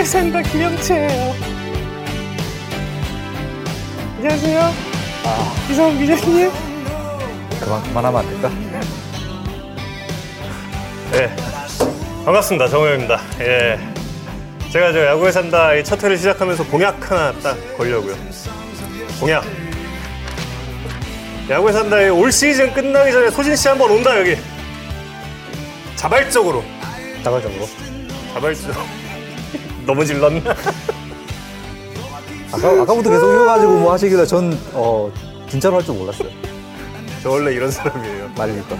안녕하세요. 야구에 산다 김영채예요. 안녕하세요. 이성훈 기자님. 그만 그만하면 안 될까? 네, 반갑습니다. 정우영입니다. 예. 제가 저 야구에 산다 이첫 회를 시작하면서 공약 하나 딱 걸려고요. 공약. 야구에 산다 이올 시즌 끝나기 전에 소진 씨 한번 온다 여기. 자발적으로. 자발적으로. 자발적. 너무 질렀나? 아까 아까부터 계속 이어가지고 뭐 하시길래 전 어, 진짜로 할 줄 몰랐어요. 저 원래 이런 사람이에요. 말리니까.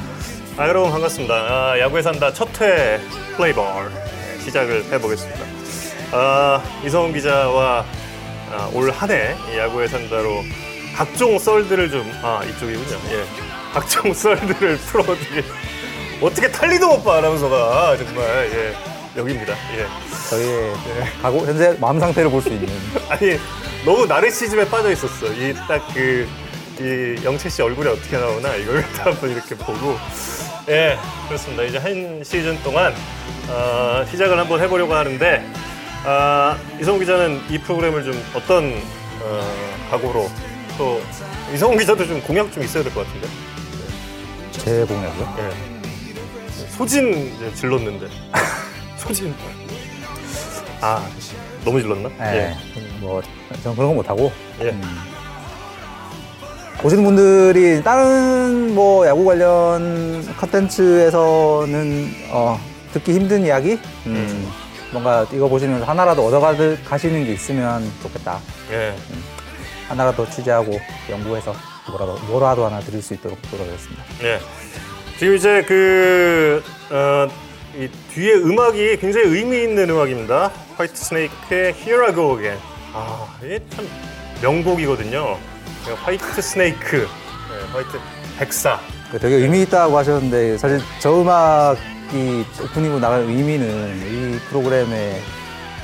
아, 여러분 반갑습니다. 아, 야구에 산다 첫회 플레이볼 네, 시작을 해보겠습니다. 아, 이성훈 기자와 아, 올 한해 야구에 산다로 각종 썰들을 좀, 아, 이쪽이군요. 예. 각종 썰들을 풀어드리 어떻게 탈리도 못 봐, 아나운서가. 정말, 예. 여기입니다. 예. 저희의 가고 현재 마음 상태를 볼 수 있는 아니, 너무 나르시즘에 빠져 있었어. 이 딱 그, 이 영채 씨 얼굴이 어떻게 나오나 이걸 다 한번 이렇게 보고. 예, 그렇습니다. 이제 한 시즌 동안 어, 시작을 한번 해보려고 하는데 아, 이성훈 기자는 이 프로그램을 좀 어떤 어, 각오로 또 이성훈 기자도 좀 공약 좀 있어야 될 것 같은데. 제 공약이요. 예. 소진 이제 질렀는데. 소진. 아, 너무 질렀나? 네. 뭐 저는 그런 거 못하고 예. 예. 보시는 분들이 다른 뭐 야구 관련 컨텐츠에서는 어, 듣기 힘든 이야기, 음, 뭔가 이거 보시면서 하나라도 얻어가시는 게 있으면 좋겠다. 예. 하나라도 취재하고 연구해서 뭐라도 뭐라도 하나 드릴 수 있도록 노력하겠습니다. 네. 지금 이제 그, 어, 이 뒤에 음악이 굉장히 의미 있는 음악입니다. 화이트 스네이크의 Here I Go Again. 아, 이게 참 명곡이거든요. 화이트 스네이크, 네, 화이트 백사. 그 되게 의미 있다고 하셨는데 사실 저 음악이 오프닝으로 나갈 의미는 이 프로그램의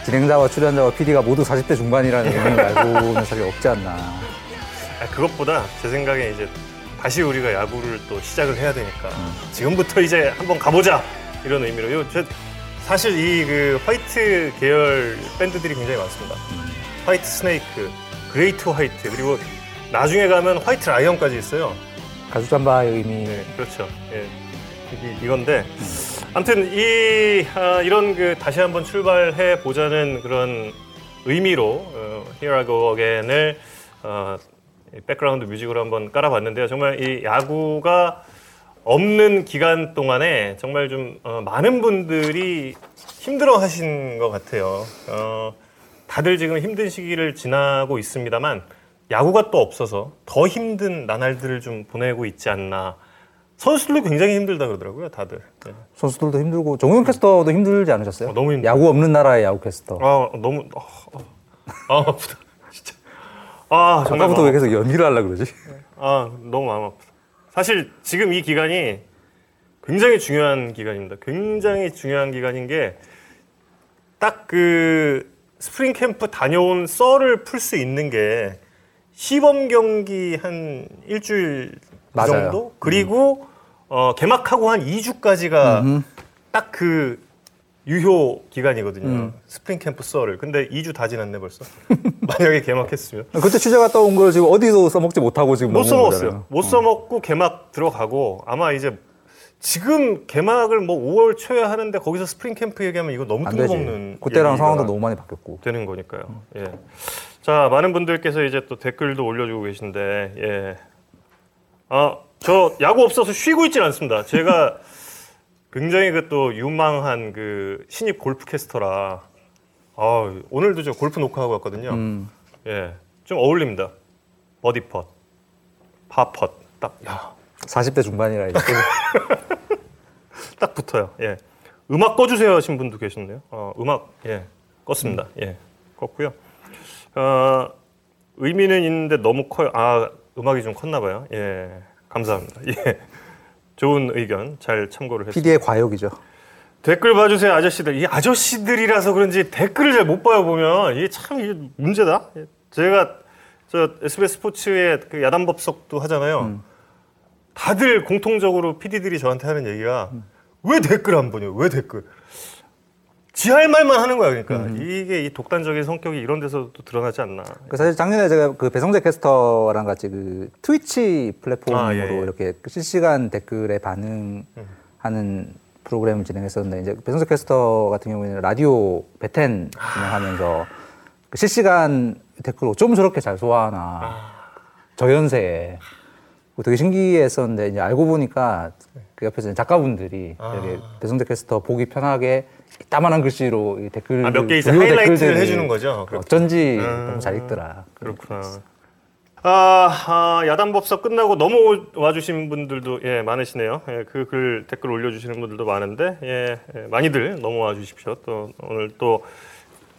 진행자와 출연자와 PD가 모두 40대 중반이라는 의미를 알고는 사실 없지 않나. 아, 그것보다 제 생각에 이제 다시 우리가 야구를 또 시작을 해야 되니까 지금부터 이제 한번 가보자 이런 의미로 요 저, 사실 이 그 화이트 계열 밴드들이 굉장히 많습니다. Whitesnake, Great White 그리고 나중에 가면 White Lion까지 있어요. 가죽 잠바의 의미. 네, 그렇죠. 예. 이, 이건데 아무튼 이 아, 이런 그 다시 한번 출발해 보자는 그런 의미로 어, Here I Go Again을 어, 이 백그라운드 뮤직으로 한번 깔아봤는데요. 정말 이 야구가 없는 기간 동안에 정말 좀 어, 많은 분들이 힘들어 하신 것 같아요. 어, 다들 지금 힘든 시기를 지나고 있습니다만 야구가 또 없어서 더 힘든 나날들을 좀 보내고 있지 않나. 선수들도 굉장히 힘들다 그러더라고요, 다들. 네. 선수들도 힘들고 정우영 캐스터도 힘들지 않으셨어요? 어, 너무 힘들어요. 야구 없는 나라의 야구 캐스터. 아 너무 아, 아, 아 아프다, 진짜. 아 정말 아까부터 왜 계속 연기를 하려 그러지? 아 너무 마음 아프다. 사실 지금 이 기간이 굉장히 중요한 기간입니다. 굉장히 중요한 기간인 게 딱 그 스프링 캠프 다녀온 썰을 풀 수 있는 게 시범 경기 한 일주일 맞아요. 정도 그리고 어, 개막하고 한 2주까지가 딱 그 유효 기간이거든요. 스프링 캠프 썰을. 근데 2주 다 지났네 벌써. 만약에 개막했으면. 그때 취재 갔다 온 걸 지금 어디서 써먹지 못하고 지금 못 써먹었어요. 못 써먹고 개막 들어가고 아마 이제 지금 개막을 뭐 5월 초에 하는데 거기서 스프링 캠프 얘기하면 이거 너무. 뜬금없는 그때랑 상황도 너무 많이 바뀌었고. 되는 거니까요. 예. 자 많은 분들께서 이제 또 댓글도 올려주고 계신데 예. 아저 야구 없어서 쉬고 있진 않습니다. 제가 굉장히 그 또 유망한 그 신입 골프 캐스터라 아 오늘도 저 골프 녹화하고 왔거든요. 음. 예, 좀 어울립니다. 버디 펫, 파 펫, 딱, 야, 40대 중반이라 이제 딱 붙어요. 예, 음악 꺼주세요 하신 분도 계셨네요. 어, 음악 예, 껐습니다. 예, 껐고요. 어, 의미는 있는데 너무 커요. 아, 음악이 좀 컸나 봐요. 예, 감사합니다. 예, 좋은 의견 잘 참고를 했습니다. PD의 과욕이죠. 댓글 봐주세요 아저씨들. 이 아저씨들이라서 그런지 댓글을 잘 못 봐요 보면. 이게 참 이게 문제다. 예, 제가 저 SBS 스포츠의 그 야단 법석도 하잖아요. 다들 공통적으로 PD들이 저한테 하는 얘기가 왜 댓글 안 보냐 왜 댓글 지 할 말만 하는 거야 그러니까. 이게 이 독단적인 성격이 이런 데서도 드러나지 않나. 그 사실 작년에 제가 그 배성재 캐스터랑 같이 그 트위치 플랫폼으로 아, 예, 예. 이렇게 그 실시간 댓글에 반응하는 프로그램을 진행했었는데 이제 배성재 캐스터 같은 경우에는 라디오 베텐 진행하면서 그 실시간 댓글 어쩜 저렇게 잘 소화하나. 저 연세에. 그거 되게 신기했었는데 이제 알고 보니까 그 옆에서 작가분들이 아. 배성재 캐스터 보기 편하게 이따만한 글씨로 이 댓글 아, 몇개 주요 하이라이트를 해주는 거죠? 그렇구나. 어쩐지 음. 너무 잘 읽더라. 그렇구나. 아, 아, 야단 법석 끝나고 넘어와 주신 분들도 예, 많으시네요. 예, 그 글 댓글 올려 주시는 분들도 많은데 예, 예, 많이들 넘어와 주십시오. 또 오늘 또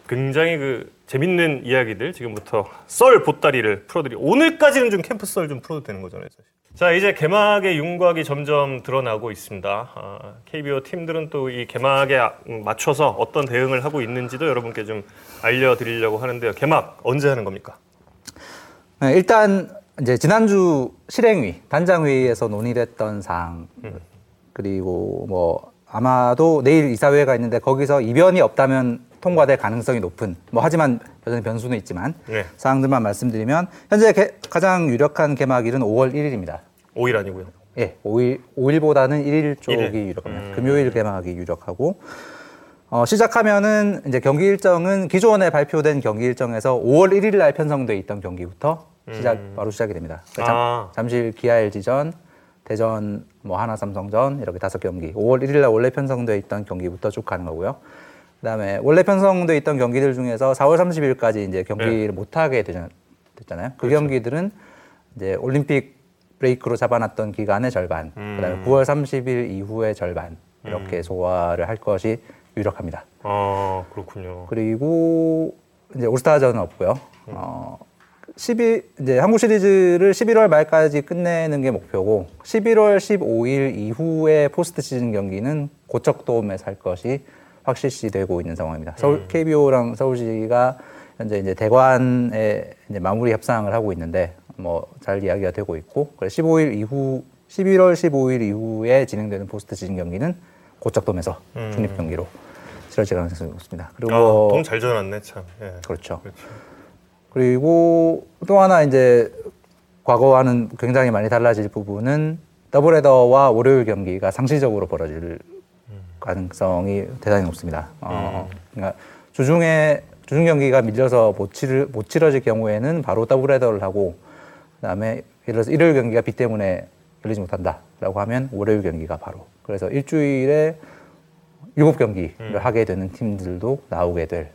굉장히 그 재밌는 이야기들 지금부터 썰 보따리를 풀어드리. 오늘까지는 좀 캠프 썰 좀 풀어도 되는 거잖아요. 사실. 자 이제 개막의 윤곽이 점점 드러나고 있습니다. 아, KBO 팀들은 또 이 개막에 아- 음, 맞춰서 어떤 대응을 하고 있는지도 여러분께 좀 알려드리려고 하는데요. 개막 언제 하는 겁니까? 네, 일단 이제 지난주 실행위 단장회의에서 논의됐던 사항 그리고 뭐 아마도 내일 이사회가 있는데 거기서 이변이 없다면 통과될 가능성이 높은 뭐 하지만 여전히 변수는 있지만 네. 사항들만 말씀드리면 현재 개- 가장 유력한 개막일은 5월 1일입니다. 5일 아니고요. 예, 5일 5일보다는 1일 쪽이. 유력합니다. 금요일 개막이 유력하고 어, 시작하면은 이제 경기 일정은 기존에 발표된 경기 일정에서 5월 1일 날 편성돼 있던 경기부터 시작 바로 시작이 됩니다. 그러니까 아. 잠, 잠실 기아 LG전, 대전 뭐 하나 삼성전 이렇게 다섯 경기. 5월 1일 날 원래 편성돼 있던 경기부터 쭉 가는 거고요. 그다음에 원래 편성돼 있던 경기들 중에서 4월 30일까지 이제 경기를 못 하게 되잖- 됐잖아요. 그 경기들은 이제 올림픽 브레이크로 잡아놨던 기간의 절반, 그다음에 9월 30일 이후의 절반 이렇게 소화를 할 것이 유력합니다. 아 그렇군요. 그리고 이제 올스타전은 없고요. 어, 10일 이제 한국 시리즈를 11월 말까지 끝내는 게 목표고 11월 15일 이후에 포스트 시즌 경기는 고척돔에서 할 것이 확실시되고 있는 상황입니다. 서울 KBO랑 서울시가 현재 이제 대관에 이제 마무리 협상을 하고 있는데 뭐 잘 이야기가 되고 있고 그래 15일 이후 11월 15일 이후에 진행되는 포스트 시즌 경기는 고척돔에서 중립 경기로 치러질 가능성이 높습니다. 그리고 아, 뭐 돈잘 줘놨네 참. 예. 그렇죠. 그렇죠. 그리고 또 하나 이제 과거와는 굉장히 많이 달라질 부분은 더블헤더와 월요일 경기가 상시적으로 벌어질 가능성이 대단히 높습니다. 어, 그러니까 주중에 주중 경기가 밀려서 못, 치르, 못 치러질 경우에는 바로 더블헤더를 하고 그다음에 예를 들어서 일요일 경기가 비 때문에 열리지 못한다라고 하면 월요일 경기가 바로 그래서 일주일에 일곱 경기를 하게 되는 팀들도 나오게 될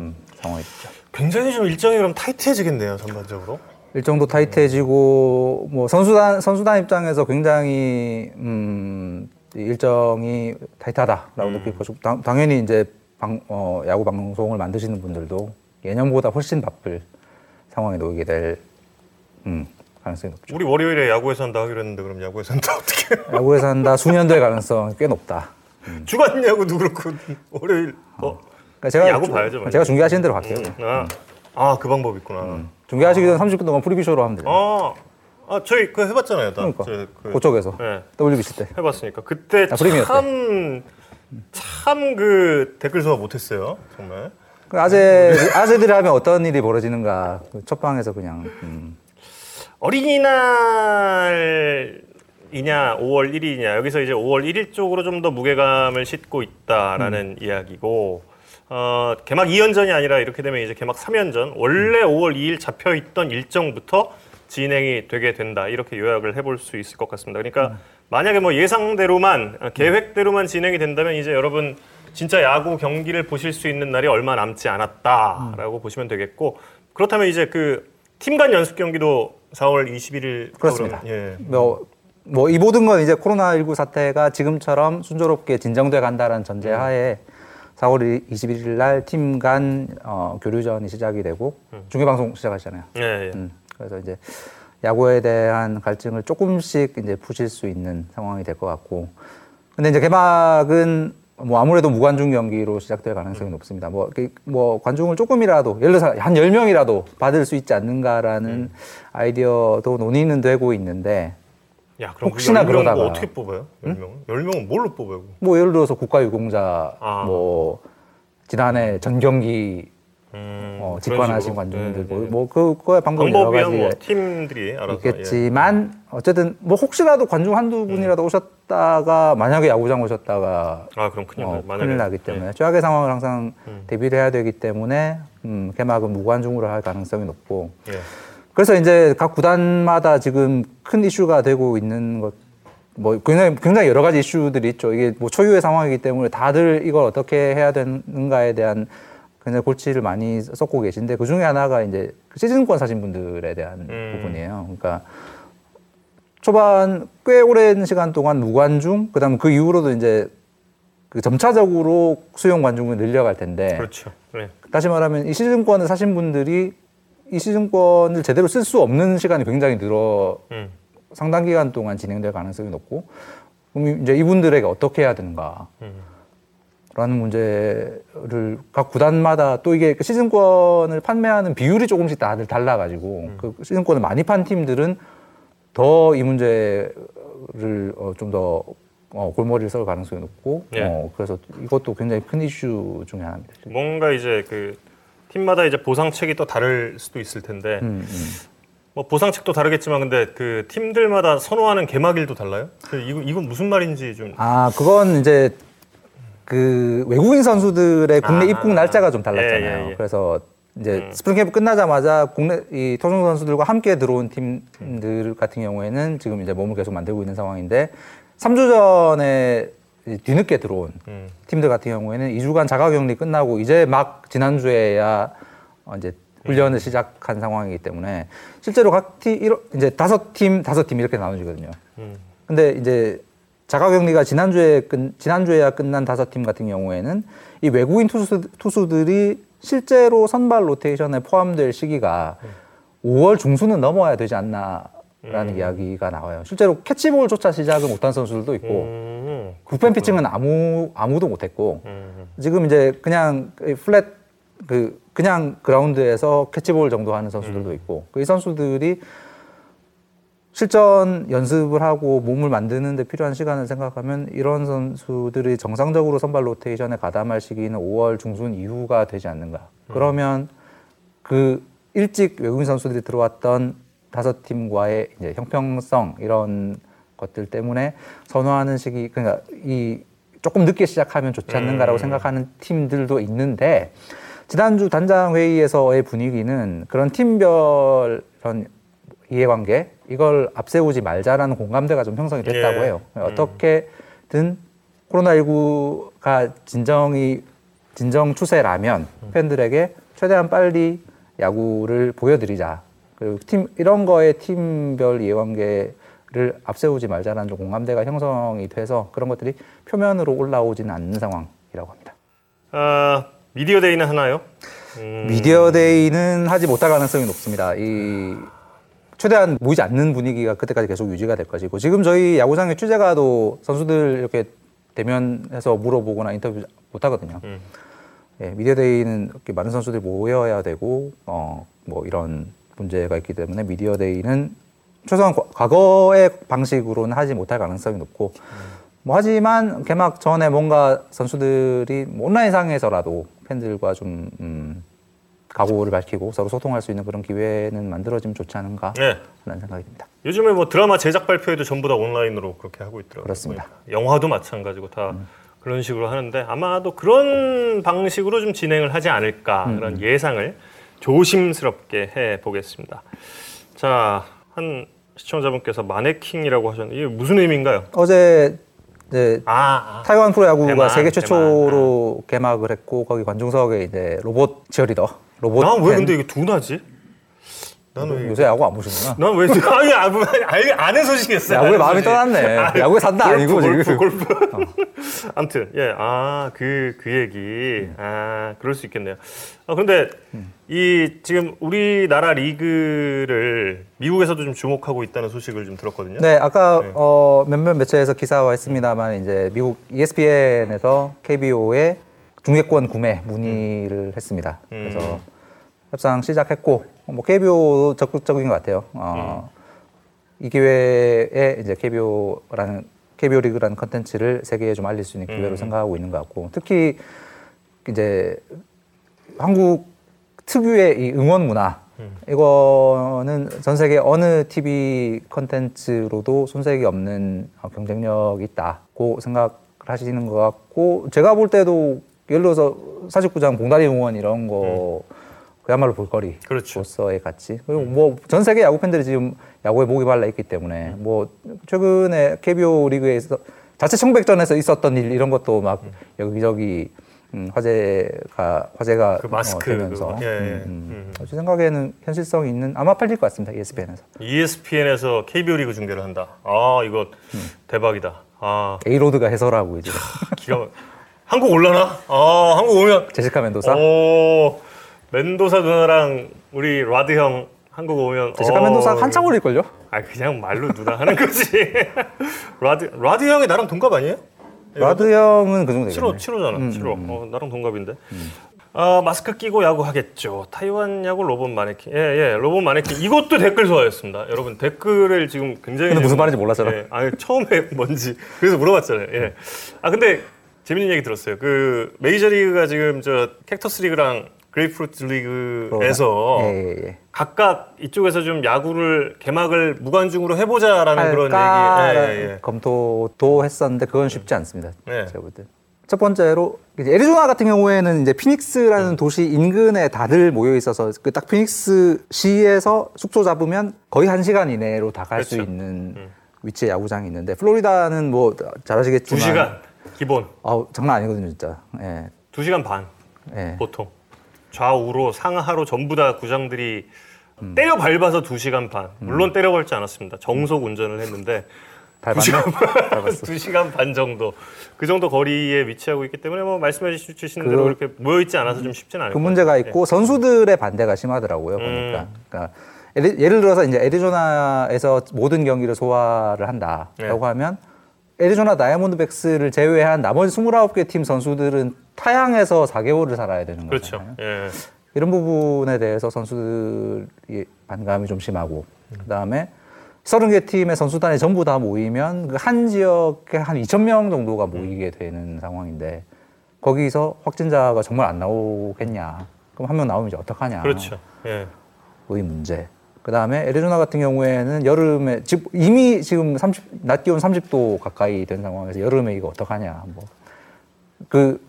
음, 상황이 됐죠. 굉장히 좀 일정이 그럼 타이트해지겠네요 전반적으로. 일정도 타이트해지고 뭐 선수단 선수단 입장에서 굉장히 음, 이 일정이 타이트하다라고 느낄 것이고 당, 당연히 이제 방, 어, 야구 방송을 만드시는 분들도 예년보다 훨씬 바쁠 상황에 놓이게 될 음, 가능성이 높죠. 우리 월요일에 야구에서 한다 하기로 했는데 그럼 야구에서 한다 어떻게? 야구에서 한다 수년될 가능성이 꽤 높다. 주간 야구도 그렇고 월요일 어. 그러니까 제가 야구 주- 봐야죠. 제가 중계하시는 대로 할게요. 아, 아, 그 방법 있구나. 중계하시기 전에 30분 동안 프리뷰쇼로 하면 돼요. 아, 아, 저희 그 해봤잖아요. 나. 그러니까 저, 그, 그쪽에서 네, WBC 때. 해봤으니까 그때 아, 프리미어 때. 참, 참 그 댓글 소화 못했어요. 정말. 그 아재 아재들이 하면 어떤 일이 벌어지는가 그첫 방에서 그냥 음, 어린이날이냐 5월 1일이냐 여기서 이제 5월 1일 쪽으로 좀 더 무게감을 싣고 있다라는 이야기고 어, 개막 2연전이 아니라 이렇게 되면 이제 개막 3연전 원래 5월 2일 잡혀 있던 일정부터 진행이 되게 된다 이렇게 요약을 해볼 수 있을 것 같습니다. 그러니까 만약에 뭐 예상대로만 어, 계획대로만 진행이 된다면 이제 여러분 진짜 야구 경기를 보실 수 있는 날이 얼마 남지 않았다라고 보시면 되겠고 그렇다면 이제 그 팀 간 연습 경기도 4월 21일 그렇습니다. 예. 뭐, 뭐 이 모든 건 이제 코로나19 사태가 지금처럼 순조롭게 진정돼 간다는 전제 하에 4월 21일 날 팀 간 어, 교류전이 시작이 되고 중계 방송 시작하시잖아요. 예, 예. 음, 그래서 이제 야구에 대한 갈증을 조금씩 이제 푸실 수 있는 상황이 될 것 같고. 근데 이제 개막은 뭐 아무래도 무관중 경기로 시작될 가능성이 높습니다. 뭐, 뭐 관중을 조금이라도, 예를 들어서 한 10명이라도 받을 수 있지 않는가라는 아이디어도 논의는 되고 있는데 야, 그럼 혹시나 그 10명 그러다가. 뭐 어떻게 뽑아요? 10명? 10명은 뭘로 뽑아요? 뭐 예를 들어서 국가유공자 아. 뭐 지난해 전 경기 음, 어, 직관하신. 관중들 네, 네, 네. 뭐, 뭐 그거의 방법이 여러 방법이야 가지 뭐 팀들이 알아서 있겠지만 어쨌든 뭐 혹시라도 관중 한두 분이라도 오셨다가 만약에 야구장 오셨다가 예. 아 그럼 큰일 어, 나. 만약에 큰일 나기 때문에 최악의 상황을 항상 음. 대비를 해야 되기 때문에 음, 개막은 무관중으로 할 가능성이 높고 예. 예. 그래서 이제 각 구단마다 지금 큰 이슈가 되고 있는 것, 뭐 굉장히 굉장히 여러 가지 이슈들이 있죠. 이게 뭐 초유의 상황이기 때문에 다들 이걸 어떻게 해야 되는가에 대한 굉장히 골치를 많이 쏟고 계신데 그 중에 하나가 이제 그 시즌권 사신 분들에 대한 음. 부분이에요. 그러니까 초반 꽤 오랜 시간 동안 무관중, 그다음 그 이후로도 이제 그 점차적으로 수용 관중을 늘려갈 텐데 그렇죠. 네. 다시 말하면 이 시즌권을 사신 분들이 이 시즌권을 제대로 쓸 수 없는 시간이 굉장히 늘어 음. 상당 기간 동안 진행될 가능성이 높고 그럼 이제 이분들에게 어떻게 해야 되는가 음. 라는 문제를 각 구단마다 또 이게 그 시즌권을 판매하는 비율이 조금씩 다들 달라가지고 그 시즌권을 많이 판 팀들은 더 이 문제를 어, 좀더 어, 골머리를 썰 가능성이 높고 예. 어, 그래서 이것도 굉장히 큰 이슈 중에 하나입니다. 뭔가 이제 그 팀마다 이제 보상책이 또 다를 수도 있을 텐데 음, 음. 뭐 보상책도 다르겠지만 근데 그 팀들마다 선호하는 개막일도 달라요? 그 이거 이건 무슨 말인지 좀 아, 그건 이제 그 외국인 선수들의 국내 아, 입국 날짜가 좀 달랐잖아요. 예, 예, 예. 그래서 이제 음. 스프링 캠프 끝나자마자 국내 이 토종 선수들과 함께 들어온 팀들 같은 경우에는 지금 이제 몸을 계속 만들고 있는 상황인데 3주 전에 이 뒤늦게 들어온 음. 팀들 같은 경우에는 2주간 자가격리 끝나고 이제 막 지난주에야 어 이제 훈련을 시작한 상황이기 때문에 실제로 각팀 이제 다섯 팀 다섯 팀 이렇게 나눠지거든요. 음. 근데 이제 자가격리가 지난주에 끝, 지난주에야 끝난 다섯 팀 같은 경우에는 이 외국인 투수, 투수들이 실제로 선발 로테이션에 포함될 시기가 5월 중순은 넘어야 되지 않나라는 이야기가 나와요. 실제로 캐치볼조차 시작을 못한 선수들도 있고 음. 불펜 피칭은 아무 아무도 못했고 음. 지금 이제 그냥 그 flat 그 그냥 그라운드에서 캐치볼 정도 하는 선수들도 있고 그 이 선수들이 실전 연습을 하고 몸을 만드는 데 필요한 시간을 생각하면 이런 선수들이 정상적으로 선발 로테이션에 가담할 시기는 5월 중순 이후가 되지 않는가. 그러면 그 일찍 외국인 선수들이 들어왔던 다섯 팀과의 이제 형평성 이런 것들 때문에 선호하는 시기 그러니까 이 조금 늦게 시작하면 좋지 않는가라고 음. 생각하는 팀들도 있는데 지난주 단장 회의에서의 분위기는 그런 팀별 그런 이해관계 이걸 앞세우지 말자라는 공감대가 좀 형성이 됐다고 예. 해요. 어떻게든 코로나19가 진정이 진정 추세라면 팬들에게 최대한 빨리 야구를 보여드리자. 그리고 팀 이런 거에 팀별 이해관계를 앞세우지 말자라는 좀 공감대가 형성이 돼서 그런 것들이 표면으로 올라오지는 않는 상황이라고 합니다. 아, 미디어 데이는 하나요? 음. 미디어 데이는 하지 못할 가능성이 높습니다. 이 최대한 모이지 않는 분위기가 그때까지 계속 유지가 될 것이고 지금 저희 야구장의 취재가도 선수들 이렇게 대면해서 물어보거나 인터뷰 못 하거든요. 음. 예, 미디어 데이는 이렇게 많은 선수들이 모여야 되고 어 뭐 이런 문제가 있기 때문에 미디어 데이는 최소한 과- 과거의 방식으로는 하지 못할 가능성이 높고 뭐 하지만 개막 전에 뭔가 선수들이 뭐 온라인상에서라도 팬들과 좀 음, 각오를 밝히고 서로 소통할 수 있는 그런 기회는 만들어지면 좋지 않은가 네. 하는 생각이 듭니다. 요즘에 뭐 드라마 제작 발표회도 전부 다 온라인으로 그렇게 하고 있더라고요. 그렇습니다. 보니까. 영화도 마찬가지고 다 그런 식으로 하는데 아마도 그런 방식으로 좀 진행을 하지 않을까 그런 예상을 조심스럽게 해 보겠습니다. 자, 한 시청자분께서 마네킹이라고 하셨는데 이게 무슨 의미인가요? 어제 이제 아, 아. 타이완 프로야구가 대만, 세계 최초로 개막을 했고 거기 관중석에 이제 로봇 치어리더 로봇 난왜 팬. 근데 이게 둔하지? 나는 왜 요새 야구 안 보시는구나. 난 왜? 아니, 아니, 아니, 아는 소식이었어요. 야구에 아는 마음이. 떠났네. 아, 야구에 산다 골프, 아니고 골프, 지금. 골프. 아무튼 예, 아, 그, 그 얘기. 아, 그럴 수 있겠네요. 아, 그런데 이 지금 우리나라 리그를 미국에서도 좀 주목하고 있다는 소식을 좀 들었거든요. 네, 아까 네. 어, 몇몇 매체에서 기사화했습니다만 이제 미국 ESPN에서 KBO에 중계권 구매 문의를 했습니다. 그래서 음. 협상 시작했고 뭐 KBO 적극적인 것 같아요. 어, 이 기회에 이제 KBO라는 KBO 리그라는 컨텐츠를 세계에 좀 알릴 수 있는 기회로 음. 생각하고 있는 것 같고 특히 이제 한국 특유의 이 응원 문화 이거는 전 세계 어느 TV 컨텐츠로도 손색이 없는 어, 경쟁력이 있다고 생각을 하시는 것 같고 제가 볼 때도 예를 들어서 사직구장 봉다리 응원 이런 거 그야말로 볼거리 그렇죠. 가치 그리고 뭐 전 세계 야구 팬들이 지금 야구에 목이 말라 있기 때문에 뭐 최근에 KBO 리그에서 자체 청백전에서 있었던 일 이런 것도 막 여기저기 음, 화제가 화제가 그 마스크 어, 되면서. 예, 예. 음, 음. 제 생각에는 현실성 있는 아마 팔릴 것 같습니다 ESPN에서 ESPN에서 KBO 리그 중계를 한다. 아 이거 대박이다. 아 A-Rod가 해설하고 이제 기가 막. 한국 올라나? 아 한국 오면 제시카 멘도사 오 멘도사 누나랑 우리 로드 형 한국 오면 제시카 어, 멘도사 한참 올릴걸요? 아 그냥 말로 누나 하는 거지. 로드 로드 형이 나랑 동갑 아니에요? 로드 형은 그 정도 되겠네 75 75잖아. 음, 75. 어, 나랑 동갑인데. 아 마스크 끼고 야구 하겠죠. 타이완 야구 로봇 마네킹. 예, 예, 로봇 마네킹. 이것도 댓글 소화였습니다. 여러분 댓글을 지금 굉장히 근데 무슨 말인지 몰랐잖아. 예, 아니 처음에 뭔지 그래서 물어봤잖아요. 예. 아 근데 재밌는 얘기 들었어요. 그 메이저리그가 지금 저 Cactus 리그랑 Grapefruit 리그에서 예, 예, 예. 각각 이쪽에서 좀 야구를 개막을 무관중으로 해보자라는 그런 얘기. 예, 예. 검토도 했었는데 그건 쉽지 않습니다. 네. 제가 볼 때. 첫 번째로 애리조나 같은 경우에는 이제 피닉스라는 음. 도시 인근에 다들 모여 있어서 그 딱 피닉스 시에서 숙소 잡으면 거의 한 시간 이내로 다 갈수 그렇죠. 있는 위치에 야구장이 있는데 플로리다는 뭐 잘 아시겠지만 두 시간 기본. 아우 장난 아니거든요 진짜. 예. 두 시간 반. 예. 보통 좌우로 상하로 전부 다 구장들이 음. 때려 밟아서 2시간 반. 물론 때려 밟지 않았습니다. 정속 운전을 했는데 밟았네. 밟았어. 2시간 반 정도. 그 정도 거리에 위치하고 있기 때문에 뭐 말씀해 주신 그- 대로 이렇게 모여 있지 않아서 좀 쉽지는 않을 그것 문제가. 있고 선수들의 반대가 심하더라고요 보니까. 그러니까 예를, 예를 들어서 이제 애리조나에서 모든 경기를 소화를 한다라고 네. 하면 애리조나 다이아몬드백스를 제외한 나머지 29개 팀 선수들은 타양에서 4개월을 살아야 되는 그렇죠. 거잖아요. 예. 이런 부분에 대해서 선수들이 반감이 좀 심하고 그다음에 30개 팀의 선수단이 전부 다 모이면 그 한 지역에 한 2천 명 정도가 모이게 되는 상황인데 거기서 확진자가 정말 안 나오겠냐? 그럼 한 명 나오면 이제 어떡하냐? 그렇죠. 예. 의 문제. 그 다음에 애리조나 같은 경우에는 여름에 지금 이미 지금 30, 낮 기온 30도 가까이 된 상황에서 여름에 이거 어떡하냐? 뭐 그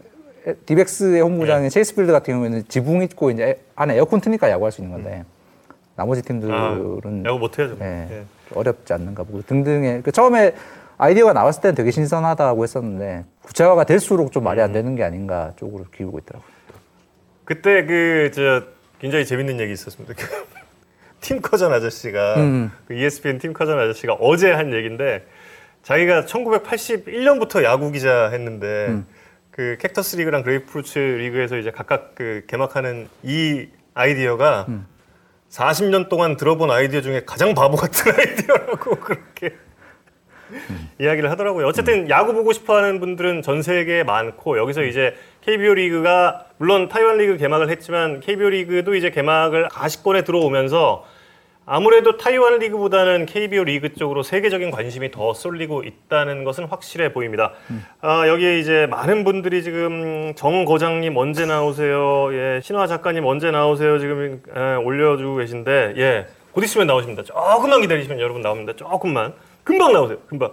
D-backs의 홈구장인 Chase Field 같은 경우에는 지붕 있고 이제 안에 에어컨 트니까 야구할 수 있는 건데 나머지 팀들은 아, 야구 못 해야죠. 예, 예. 어렵지 않는가 보고 등등의 그 처음에 아이디어가 나왔을 때는 되게 신선하다고 했었는데 구체화가 될수록 좀 말이 안 되는 게 아닌가 쪽으로 기울고 있더라고요. 그때 그 저 굉장히 재밌는 얘기 있었습니다. 그 팀 커전 아저씨가 음. 그 ESPN 팀 커전 아저씨가 어제 한 얘기인데 자기가 1981년부터 야구 기자 했는데 음. 그 Cactus 리그랑 Grapefruit 리그에서 이제 각각 그 개막하는 이 아이디어가 음. 40년 동안 들어본 아이디어 중에 가장 바보 같은 아이디어라고 그렇게 이야기를 하더라고요. 어쨌든 야구 보고 싶어하는 분들은 전 세계에 많고 여기서 이제 KBO 리그가 물론 타이완 리그 개막을 했지만 KBO 리그도 이제 개막을 가시권에 들어오면서 아무래도 타이완 리그보다는 KBO 리그 쪽으로 세계적인 관심이 더 쏠리고 있다는 것은 확실해 보입니다. 아, 여기에 이제 많은 분들이 지금 정 거장님 언제 나오세요? 예, 신화 작가님 언제 나오세요? 지금 예, 올려주고 계신데 예, 곧 있으면 나오십니다. 조금만 기다리시면 여러분 나옵니다. 조금만 금방 나오세요. 금방.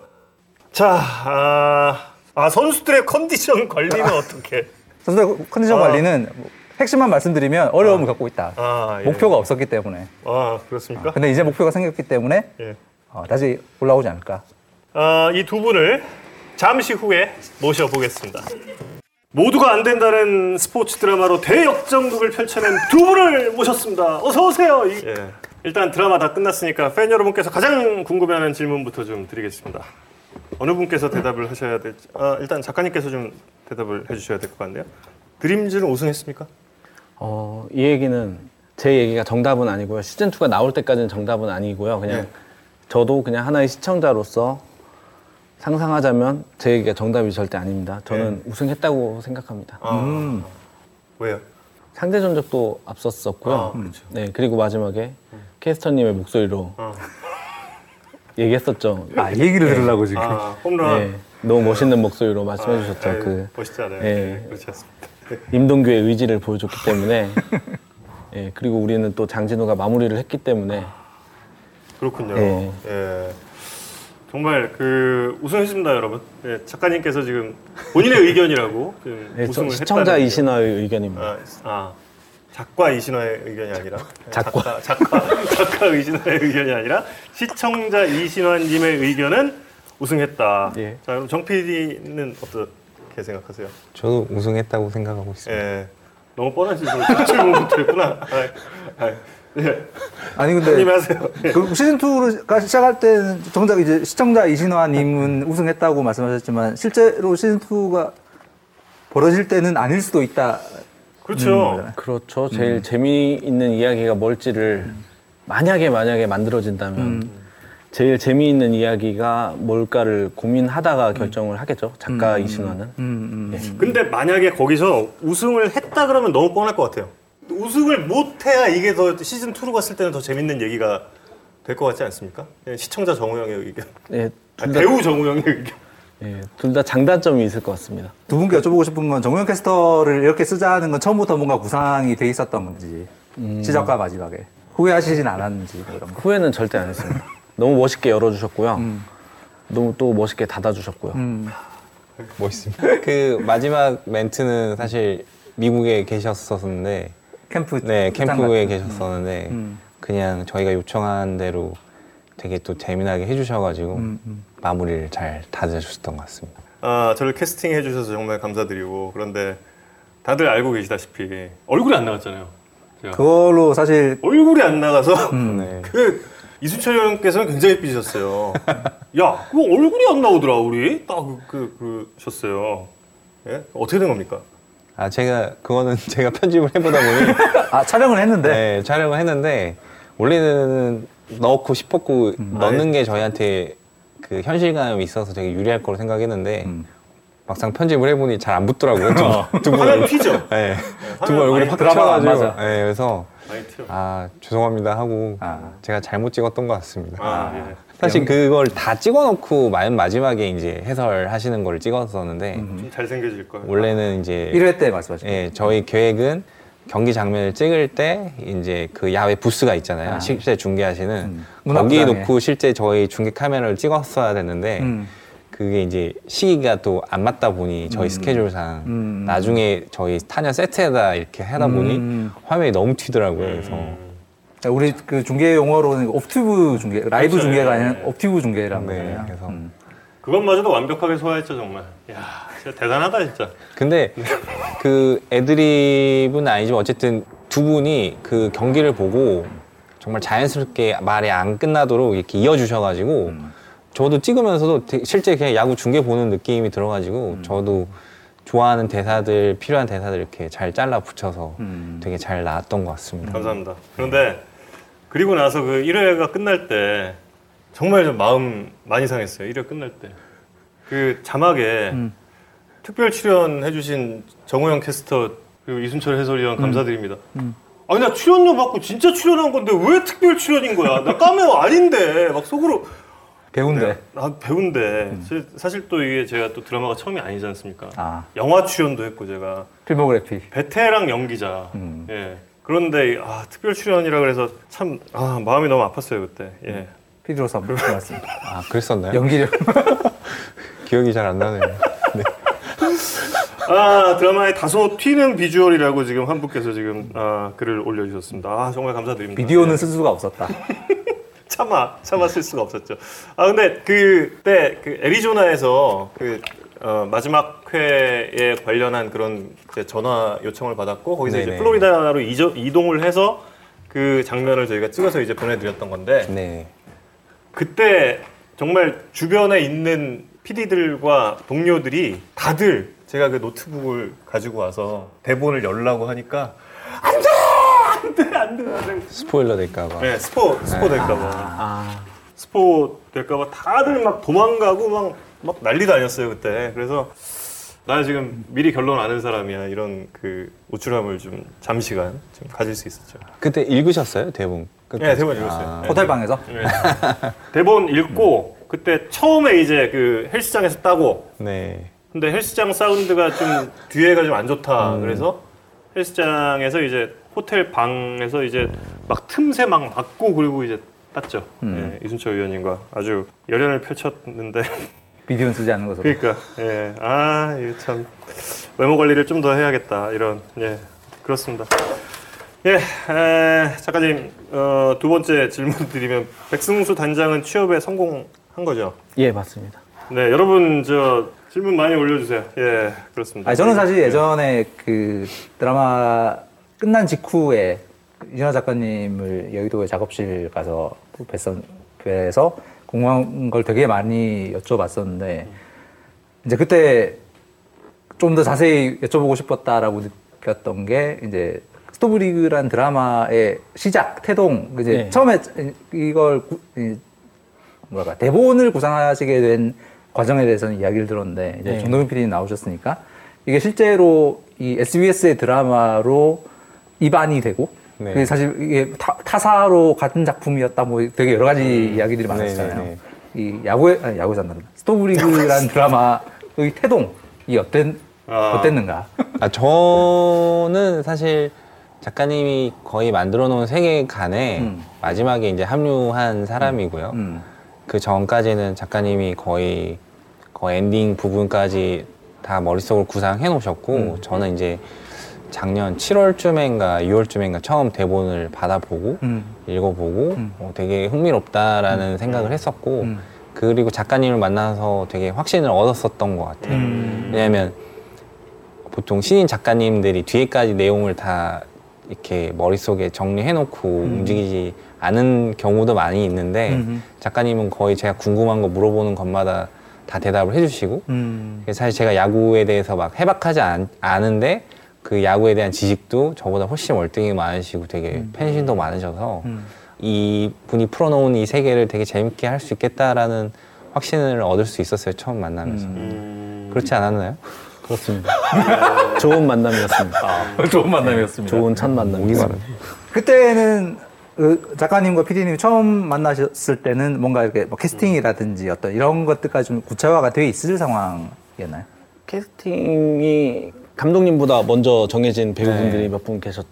자, 아, 아, 선수들의 컨디션 관리는 어떻게? 선수들 컨디션 아. 관리는 뭐 핵심만 말씀드리면 어려움을 갖고 있다. 아, 예. 목표가 없었기 때문에. 아, 그렇습니까? 근데 이제 목표가 생겼기 때문에 예. 어, 다시 올라오지 않을까. 아, 이 두 분을 잠시 후에 모셔보겠습니다. 모두가 안 된다는 스포츠 드라마로 대역전극을 펼쳐낸 두 분을 모셨습니다. 어서 오세요. 이- 예. 일단 드라마 다 끝났으니까 팬 여러분께서 가장 궁금해하는 질문부터 좀 드리겠습니다. 어느 분께서 대답을 하셔야 될지. 아, 일단 작가님께서 좀 대답을 해주셔야 될 것 같네요. 드림즈는 우승했습니까? 어, 이 얘기는 제 얘기가 정답은 아니고요. 시즌 2가 나올 때까지는 정답은 아니고요. 그냥 네. 저도 그냥 하나의 시청자로서 상상하자면 제 얘기가 정답이 절대 아닙니다. 저는 우승했다고 생각합니다. 아, 음. 왜요? 상대 전적도 앞섰었고요. 아, 그렇죠. 네, 그리고 마지막에 캐스터님의 목소리로 어. 얘기했었죠. 아, 얘기를 들으려고 지금. 아, 홈런. 네, 너무 멋있는 목소리로 말씀해 주셨죠. 아유, 그 멋있지 않아요? 예. 네, 그렇지 않습니다. 임동규의 의지를 보여줬기 때문에 예, 그리고 우리는 또 장진호가 마무리를 했기 때문에 그렇군요. 예. 예. 정말 그 우승했습니다, 여러분. 예, 작가님께서 지금 본인의 의견이라고 지금 예, 저 우승을 시청자 했다는 이신화의 의견입니다. 아, 아 작가 이신화의 의견이 아니라 작가. 작가 작가, 작가 이신화의 의견이 아니라 시청자 이신화님의 의견은 우승했다. 예. 자 그럼 정 PD는 어 떻게 생각하세요? 저도 우승했다고 생각하고 있습니다. 예. 너무 뻔한 질문을 질문 못했구나. 예. 아니 근데 하세요. 예. 그 시즌 2를 시작할 때는 정작 이제 시청자 이신화님은 우승했다고 말씀하셨지만 실제로 시즌 2가 벌어질 때는 아닐 수도 있다. 그렇죠. 음, 그렇죠. 제일 재미있는 이야기가 뭘지를 만약에 만약에 만들어진다면 제일 재미있는 이야기가 뭘까를 고민하다가 결정을 하겠죠. 작가 이신화는. 음, 음. 근데 만약에 거기서 우승을 했다 그러면 너무 뻔할 것 같아요. 우승을 못해야 이게 더 시즌 2로 갔을 때는 더 재밌는 얘기가 될 것 같지 않습니까? 예, 시청자 정우영의 의견, 예, 아니, 둘다 배우 정우영의 의견. 예, 둘 다 장단점이 있을 것 같습니다. 두 분께 여쭤보고 싶은 건 정우영 캐스터를 이렇게 쓰자는 건 처음부터 뭔가 구상이 돼 있었던 건지 시작과 마지막에 후회하시진 않았는지 뭐 이런 거. 후회는 절대 안 했습니다. 너무 멋있게 열어주셨고요. 너무 또 멋있게 닫아주셨고요. 음. 멋있습니다. 그 마지막 멘트는 사실 미국에 계셨었는데, 캠프 네 캠프에 같은. 계셨었는데 음. 그냥 저희가 요청한 대로 되게 또 재미나게 해주셔가지고 음, 음. 마무리를 잘 다져주셨던 것 같습니다. 아, 저를 캐스팅 해주셔서 정말 감사드리고 그런데 다들 알고 계시다시피 얼굴이 안 나갔잖아요. 제가. 그걸로 사실 얼굴이 안 나가서 네. 그 이순철 형께서는 굉장히 삐지셨어요. 야, 그 얼굴이 안 나오더라 우리 딱 그 그, 그러셨어요. 예? 어떻게 된 겁니까? 아 제가 그거는 제가 편집을 해보다 보니 아 촬영을 했는데 네, 촬영을 했는데 원래는 넣고 싶었고 넣는 게 저희한테 그 현실감이 있어서 되게 유리할 거로 생각했는데 음. 막상 편집을 해보니 잘 안 붙더라고요. 두- 두분 화면 얼굴. 튀죠. 네. 두분 얼굴이 확 튀어가지고. 맞아. 네, 그래서. 아 죄송합니다 하고 아. 제가 잘못 찍었던 것 같습니다. 아, 예. 사실 그걸 다 찍어놓고 맨 마지막에 이제 해설하시는 걸 찍었었는데 좀 잘생겨질 거예요. 원래는 이제 1회 때 말씀하신 예, 저희 계획은 경기 장면을 찍을 때 이제 그 야외 부스가 있잖아요. 아. 실제 중계하시는 음. 거기에 문학장에. 놓고 실제 저희 중계 카메라를 찍었어야 됐는데 음. 그게 이제 시기가 또 안 맞다 보니 저희 음. 스케줄상 음. 나중에 저희 타년 세트에다 이렇게 하다 보니 음. 화면이 너무 튀더라고요. 그래서 자, 우리 그 중계 용어로는 옵티브 중계, 라이브 그렇죠. 중계가 예. 아니라 옵티브 중계라는 네, 거예요. 그래서 음. 그것마저도 완벽하게 소화했죠 정말. 야, 진짜 대단하다 진짜. 근데 그 애드립은 아니지만 어쨌든 두 분이 그 경기를 보고 정말 자연스럽게 말이 안 끝나도록 이렇게 이어주셔가지고 음. 저도 찍으면서도 실제 그냥 야구 중계 보는 느낌이 들어가지고 음. 저도 좋아하는 대사들 필요한 대사들 이렇게 잘 잘라 붙여서 음. 되게 잘 나왔던 것 같습니다. 감사합니다. 그런데 그리고 나서 그 1회가 끝날 때 정말 좀 마음 많이 상했어요. 1회 끝날 때. 그 자막에 음. 특별 출연해주신 정호영 캐스터 그리고 이순철 해설위원 감사드립니다. 음. 아니 나 출연료 받고 진짜 출연한 건데 왜 특별 출연인 거야? 나 까메오 아닌데 막 속으로 배운데. 나 배운데 제- 사실 또 이게 제가 또 드라마가 처음이 아니지 않습니까? 아, 영화 출연도 했고 제가 필모그래피. 베테랑 연기자. 음. 예. 그런데 아, 특별 출연이라 그래서 참 아, 마음이 너무 아팠어요 그때. 예. 피디로서 한번 고맙습니다. 아 그랬었나요? 연기력. 기억이 잘 안 나네요. 네. 아 드라마에 다소 튀는 비주얼이라고 지금 한 분께서 지금 아, 글을 올려주셨습니다. 아 정말 감사드립니다. 비디오는 예. 쓸 수가 없었다. 참아 쓸 수가 없었죠. 아 근데 그때 그 애리조나에서 그 어, 마지막 회에 관련한 그런 이제 전화 요청을 받았고 거기서 이제 네네. 플로리다로 이저, 이동을 해서 그 장면을 저희가 찍어서 이제 보내드렸던 건데 네. 그때 정말 주변에 있는 PD들과 동료들이 다들 제가 그 노트북을 가지고 와서 대본을 열라고 하니까 안 돼 안돼 안돼 안돼 스포일러 될까봐. 네 스포 스포 될까봐 아, 스포 될까봐 다들 막 도망가고 막, 막 난리도 아니었어요 그때 그래서 나 지금 미리 결론 아는 사람이야 이런 그 우쭐함을 좀 잠시간 좀 가질 수 있었죠. 그때 읽으셨어요 대본? 네 대본 읽었어요. 아. 네. 호텔방에서. 네. 대본 읽고 그때 처음에 이제 그 헬스장에서 따고 네. 근데 헬스장 사운드가 좀 뒤에가 좀 안 좋다. 음. 그래서 헬스장에서 이제 호텔 방에서 이제 막 틈새 막 막고 그리고 이제 땄죠. 음. 예, 이순철 위원님과 아주 열연을 펼쳤는데 비디오는 쓰지 않는 것으로. 그러니까 예, 아 이거 참 외모 관리를 좀 더 해야겠다 이런 예 그렇습니다. 예, 에, 작가님 어, 두 번째 질문 드리면 백승수 단장은 취업에 성공한 거죠? 예, 맞습니다. 네, 여러분 저 질문 많이 올려주세요. 예, 그렇습니다. 아니, 저는 사실 예전에 그 드라마 끝난 직후에 이준하 작가님을 여의도의 작업실 가서 뵀었, 뵈서 궁금한 걸 되게 많이 여쭤봤었는데 이제 그때 좀 더 자세히 여쭤보고 싶었다라고 느꼈던 게 이제 스토브리그란 드라마의 시작 태동 이제 네. 처음에 이걸 구- 이 뭐랄까 대본을 구상하시게 된 과정에 대해서는 이야기를 들었는데 이제 네. 정동윤 PD님 나오셨으니까 이게 실제로 이 SBS의 드라마로 입안이 되고 네. 그게 사실 이게 타, 타사로 같은 작품이었다 뭐 되게 여러 가지 이야기들이 네, 많았잖아요. 네, 이 야구에 아니 산다. 스토브리그라는 드라마의 태동이 어땠 아. 어땠는가? 아, 저는 사실 작가님이 거의 만들어 놓은 세계관에 음. 마지막에 이제 합류한 사람이고요. 음. 그 전까지는 작가님이 거의 거의 엔딩 부분까지 다 머릿속으로 구상해 놓으셨고 음. 저는 이제 작년 7월쯤인가 6월쯤인가 처음 대본을 받아보고 음. 읽어보고 음. 어, 되게 흥미롭다라는 생각을 했었고 음. 그리고 작가님을 만나서 되게 확신을 얻었었던 것 같아요. 음. 왜냐하면 보통 신인 작가님들이 뒤에까지 내용을 다 이렇게 머릿속에 정리해놓고 움직이지 않은 경우도 많이 있는데 음. 작가님은 거의 제가 궁금한 거 물어보는 것마다 다 대답을 해주시고 음. 사실 제가 야구에 대해서 막 해박하지 않, 않은데 그 야구에 대한 지식도 저보다 훨씬 월등히 많으시고 되게 팬심도 많으셔서 음. 이 분이 풀어놓은 이 세계를 되게 재밌게 할 수 있겠다라는 확신을 얻을 수 있었어요 처음 만나면서 음, 그렇지 않았나요? 그렇습니다. 좋은 만남이었습니다. 좋은 만남이었습니다. 좋은 첫 만남이었습니다. 그때는 그 작가님과 PD님이 처음 만나셨을 때는 뭔가 이렇게 뭐 캐스팅이라든지 어떤 이런 것들까지 좀 구체화가 되어 있을 상황이었나요? 캐스팅이 감독님보다 먼저 정해진 배우분들이 몇 분 계셨어요.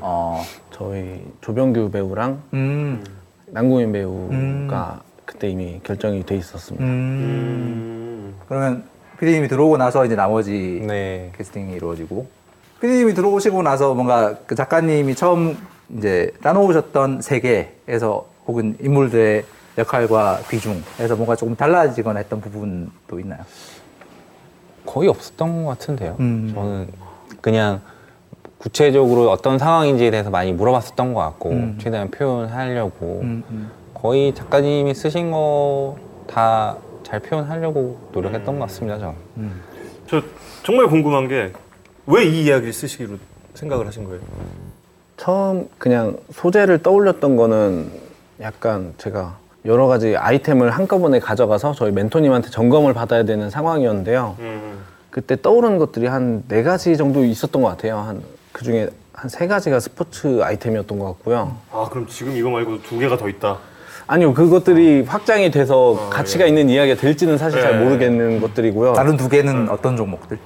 어. 저희 조병규 배우랑 음. 남궁인 배우가 그때 이미 결정이 돼 있었습니다. 음. 음, 그러면 PD님이 들어오고 나서 이제 나머지 네. 캐스팅이 이루어지고 PD님이 들어오시고 나서 뭔가 그 작가님이 처음 이제 나눠오셨던 세계에서 혹은 인물들의 역할과 비중에서 뭔가 조금 달라지거나 했던 부분도 있나요? 거의 없었던 것 같은데요. 음. 저는 그냥 구체적으로 어떤 상황인지에 대해서 많이 물어봤었던 것 같고 음. 최대한 표현하려고 음, 음. 거의 작가님이 쓰신 거 다 잘 표현하려고 노력했던 것 같습니다. 저는. 음. 저 정말 궁금한 게 왜 이 이야기를 쓰시기로 생각을 하신 거예요? 처음 그냥 소재를 떠올렸던 거는 약간 제가 여러 가지 아이템을 한꺼번에 가져가서 저희 멘토님한테 점검을 받아야 되는 상황이었는데요. 음, 그때 떠오르는 것들이 한 네 가지 정도 있었던 것 같아요. 한 그 중에 한 세 가지가 스포츠 아이템이었던 것 같고요. 아 그럼 지금 이거 말고 두 개가 더 있다. 아니요, 그것들이 확장이 돼서 가치가 예. 있는 이야기가 될지는 사실 잘 예. 모르겠는 것들이고요. 다른 두 개는 어떤 종목들?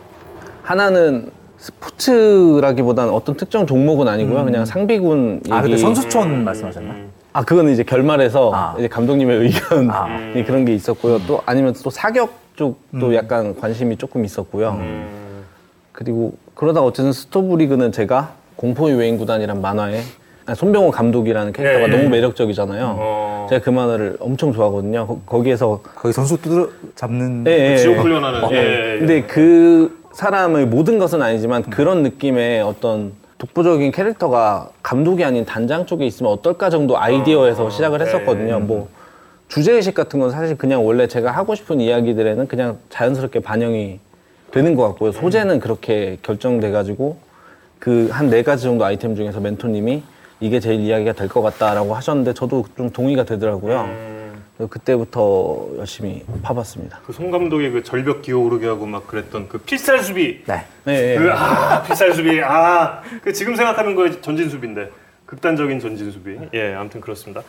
하나는 스포츠라기보다는 어떤 특정 종목은 아니고요. 그냥 상비군 얘기. 아, 그때 선수촌 말씀하셨나? 아, 그거는 이제 결말에서 아. 이제 감독님의 의견이 아. 그런 게 있었고요. 또 아니면 또 사격 쪽도 약간 관심이 조금 있었고요. 음, 그리고 그러다가 어쨌든 스토브 리그는 제가 공포의 외인구단이란 만화에 아니, 손병호 감독이라는 캐릭터가 예, 예. 너무 매력적이잖아요. 어. 제가 그 만화를 엄청 좋아하거든요. 거, 거기에서 거기 선수 뚜드려 잡는 예, 예, 지옥 예. 훈련하는. 예, 예, 예. 근데 그 사람의 모든 것은 아니지만 그런 느낌의 어떤 독보적인 캐릭터가 감독이 아닌 단장 쪽에 있으면 어떨까 정도 아이디어에서 시작을 했었거든요. 뭐 주제의식 같은 건 사실 그냥 원래 제가 하고 싶은 이야기들에는 그냥 자연스럽게 반영이 되는 것 같고요. 소재는 그렇게 결정돼가지고 그 한 네 가지 정도 아이템 중에서 멘토님이 이게 제일 이야기가 될 것 같다라고 하셨는데 저도 좀 동의가 되더라고요. 그때부터 열심히 파봤습니다. 그송 감독의 그 절벽 기어오르게 하고 막 그랬던 그 필살 수비. 네. 네, 그, 아, 필살 수비. 아, 그 지금 생각하면 그 전진 수비인데 극단적인 전진 수비. 예, 아무튼 그렇습니다.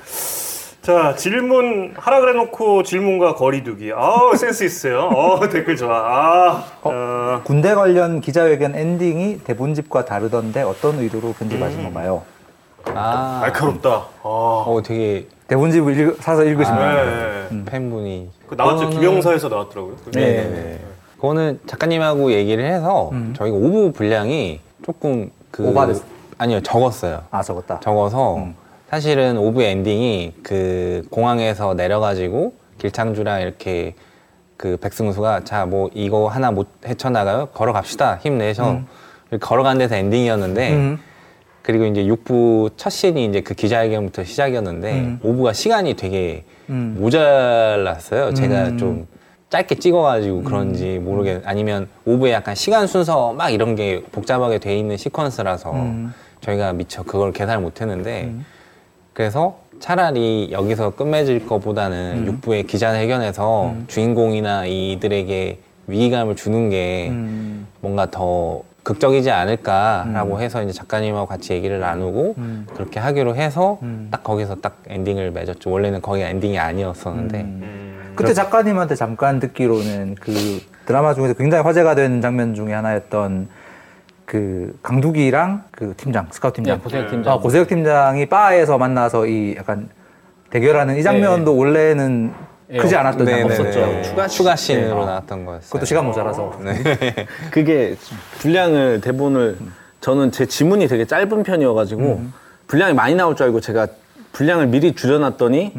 자 질문 하라 그래놓고 질문과 거리두기. 아 센스 있어요. 어 댓글 좋아. 아 어, 군대 관련 기자회견 엔딩이 대본집과 다르던데 어떤 의도로 편집하신 음. 건가요? 아, 날카롭다. 아, 어, 되게 대본집을 읽- 사서 읽으신 네. 거예요? 팬분이. 그 나왔죠. 그거는- 김영사에서 나왔더라고요. 네네네. 그거는 작가님하고 얘기를 해서 저희가 5부 분량이 조금 그 오버됐어? 아니요 적었어요. 아 적었다. 적어서 사실은 5부 엔딩이 그 공항에서 내려가지고 길창주랑 이렇게 그 백승수가 자 뭐 이거 하나 못 헤쳐나가요 걸어갑시다 힘내셔 이렇게 걸어간 데서 엔딩이었는데 음. 그리고 이제 6부 첫 씬이 이제 그 기자회견부터 시작이었는데 음. 5부가 시간이 되게 음. 모자랐어요. 제가 음. 좀 짧게 찍어가지고 그런지 모르겠 아니면 5부에 약간 시간 순서 막 이런 게 복잡하게 돼 있는 시퀀스라서 음. 저희가 미처 그걸 계산을 못했는데 그래서 차라리 여기서 끝맺을 것보다는 음. 6부의 기자회견에서 주인공이나 이들에게 위기감을 주는 게 음. 뭔가 더 극적이지 않을까라고 해서 이제 작가님하고 같이 얘기를 나누고 음. 그렇게 하기로 해서 음. 딱 거기서 딱 엔딩을 맺었죠. 원래는 거기가 엔딩이 아니었었는데 음. 그때 작가님한테 잠깐 듣기로는 그 드라마 중에서 굉장히 화제가 된 장면 중에 하나였던 그 강두기랑 그 팀장 스카우트 팀장 네, 고세혁 팀장. 아, 고세혁 팀장이 바에서 만나서 이 약간 대결하는 이 장면도 원래는 예, 크지 않았던 네네네. 장면이었죠. 추가 추가 씬으로 네. 나왔던 거였어요. 그것도 시간 모자라서. 네. 그게 분량을 대본을 저는 제 지문이 되게 짧은 편이어가지고 분량이 많이 나올 줄 알고 제가 분량을 미리 줄여놨더니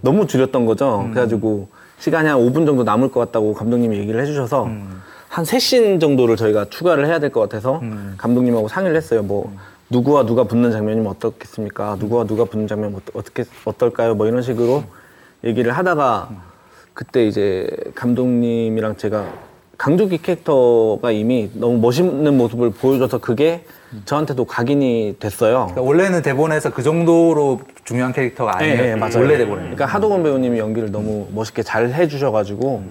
너무 줄였던 거죠. 그래가지고 시간이 한 5분 정도 남을 것 같다고 감독님이 얘기를 해주셔서 한 3씬 정도를 저희가 추가를 해야 될 것 같아서 감독님하고 상의를 했어요. 뭐 누구와 누가 붙는 장면이면 어떻겠습니까? 누구와 누가 붙는 장면 은 어떻게 어떨까요? 뭐 이런 식으로 얘기를 하다가 그때 이제 감독님이랑 제가 강두기 캐릭터가 이미 너무 멋있는 모습을 보여줘서 그게 저한테도 각인이 됐어요. 그러니까 원래는 대본에서 그 정도로 중요한 캐릭터가 아니에요. 네, 맞아요. 원래 대본에. 그러니까 하도건 배우님이 연기를 너무 멋있게 잘 해주셔가지고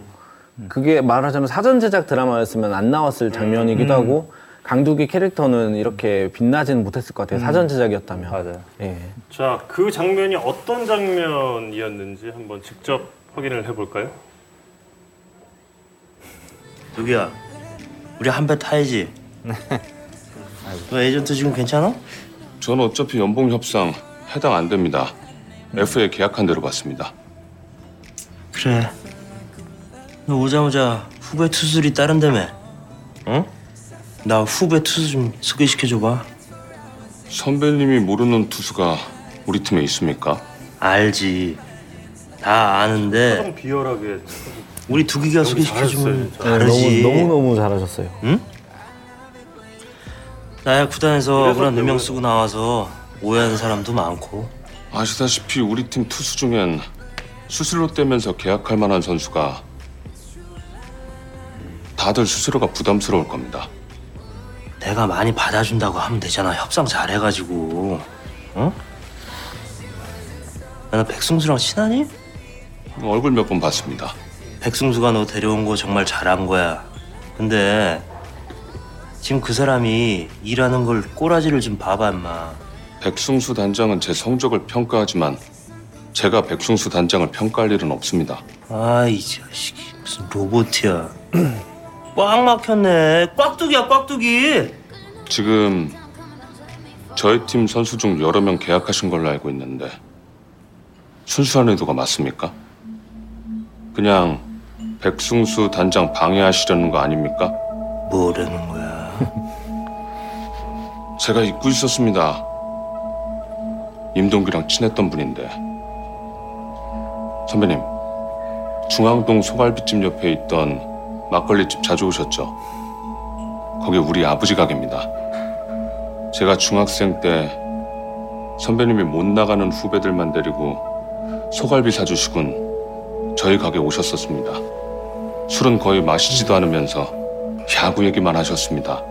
그게 말하자면 사전 제작 드라마였으면 안 나왔을 장면이기도 하고 강두기 캐릭터는 이렇게 빛나지는 못했을 것 같아요. 사전 제작이었다면. 맞아요. 예. 자, 그 장면이 어떤 장면이었는지 한번 직접 확인을 해볼까요? 누구야? 우리 한 배 타야지. 너 에이전트 지금 괜찮아? 전 어차피 연봉 협상 해당 안 됩니다. FA 계약한 대로 받습니다. 그래. 너 오자마자 후배 투수들이 따른다며. 응? 나 후배 투수 좀 소개시켜줘봐. 선배님이 모르는 투수가 우리 팀에 있습니까? 알지. 다 아는데 좀 비열하게 우리 두기가 소개시켜주면 진짜. 다르지. 너무 너무 너무 잘하셨어요. 나야 구단에서 억울한 누명 쓰고 나와서 오해하는 사람도 많고. 아시다시피 우리 팀 투수 중엔 수술로 떼면서 계약할 만한 선수가 다들 수수료가 부담스러울 겁니다. 내가 많이 받아준다고 하면 되잖아. 협상 잘해가지고. 어? 야, 너 백승수랑 친하니? 얼굴 몇 번 봤습니다. 백승수가 너 데려온 거 정말 잘한 거야. 근데 지금 그 사람이 일하는 걸 꼬라지를 좀 봐봐, 임마. 백승수 단장은 제 성적을 평가하지만 제가 백승수 단장을 평가할 일은 없습니다. 아이 자식이 무슨 로봇이야. 꽉 막혔네. 꽉두기야, 꽉두기. 지금 저희 팀 선수 중 여러 명 계약하신 걸로 알고 있는데 순수한 의도가 맞습니까? 그냥 백승수 단장 방해하시려는 거 아닙니까? 뭐라는 거야? 제가 잊고 있었습니다. 임동규랑 친했던 분인데 선배님 중앙동 소갈비집 옆에 있던 막걸리집 자주 오셨죠? 거기 우리 아버지 가게입니다. 제가 중학생 때 선배님이 못 나가는 후배들만 데리고 소갈비 사주시군 저희 가게 오셨었습니다. 술은 거의 마시지도 않으면서 야구 얘기만 하셨습니다.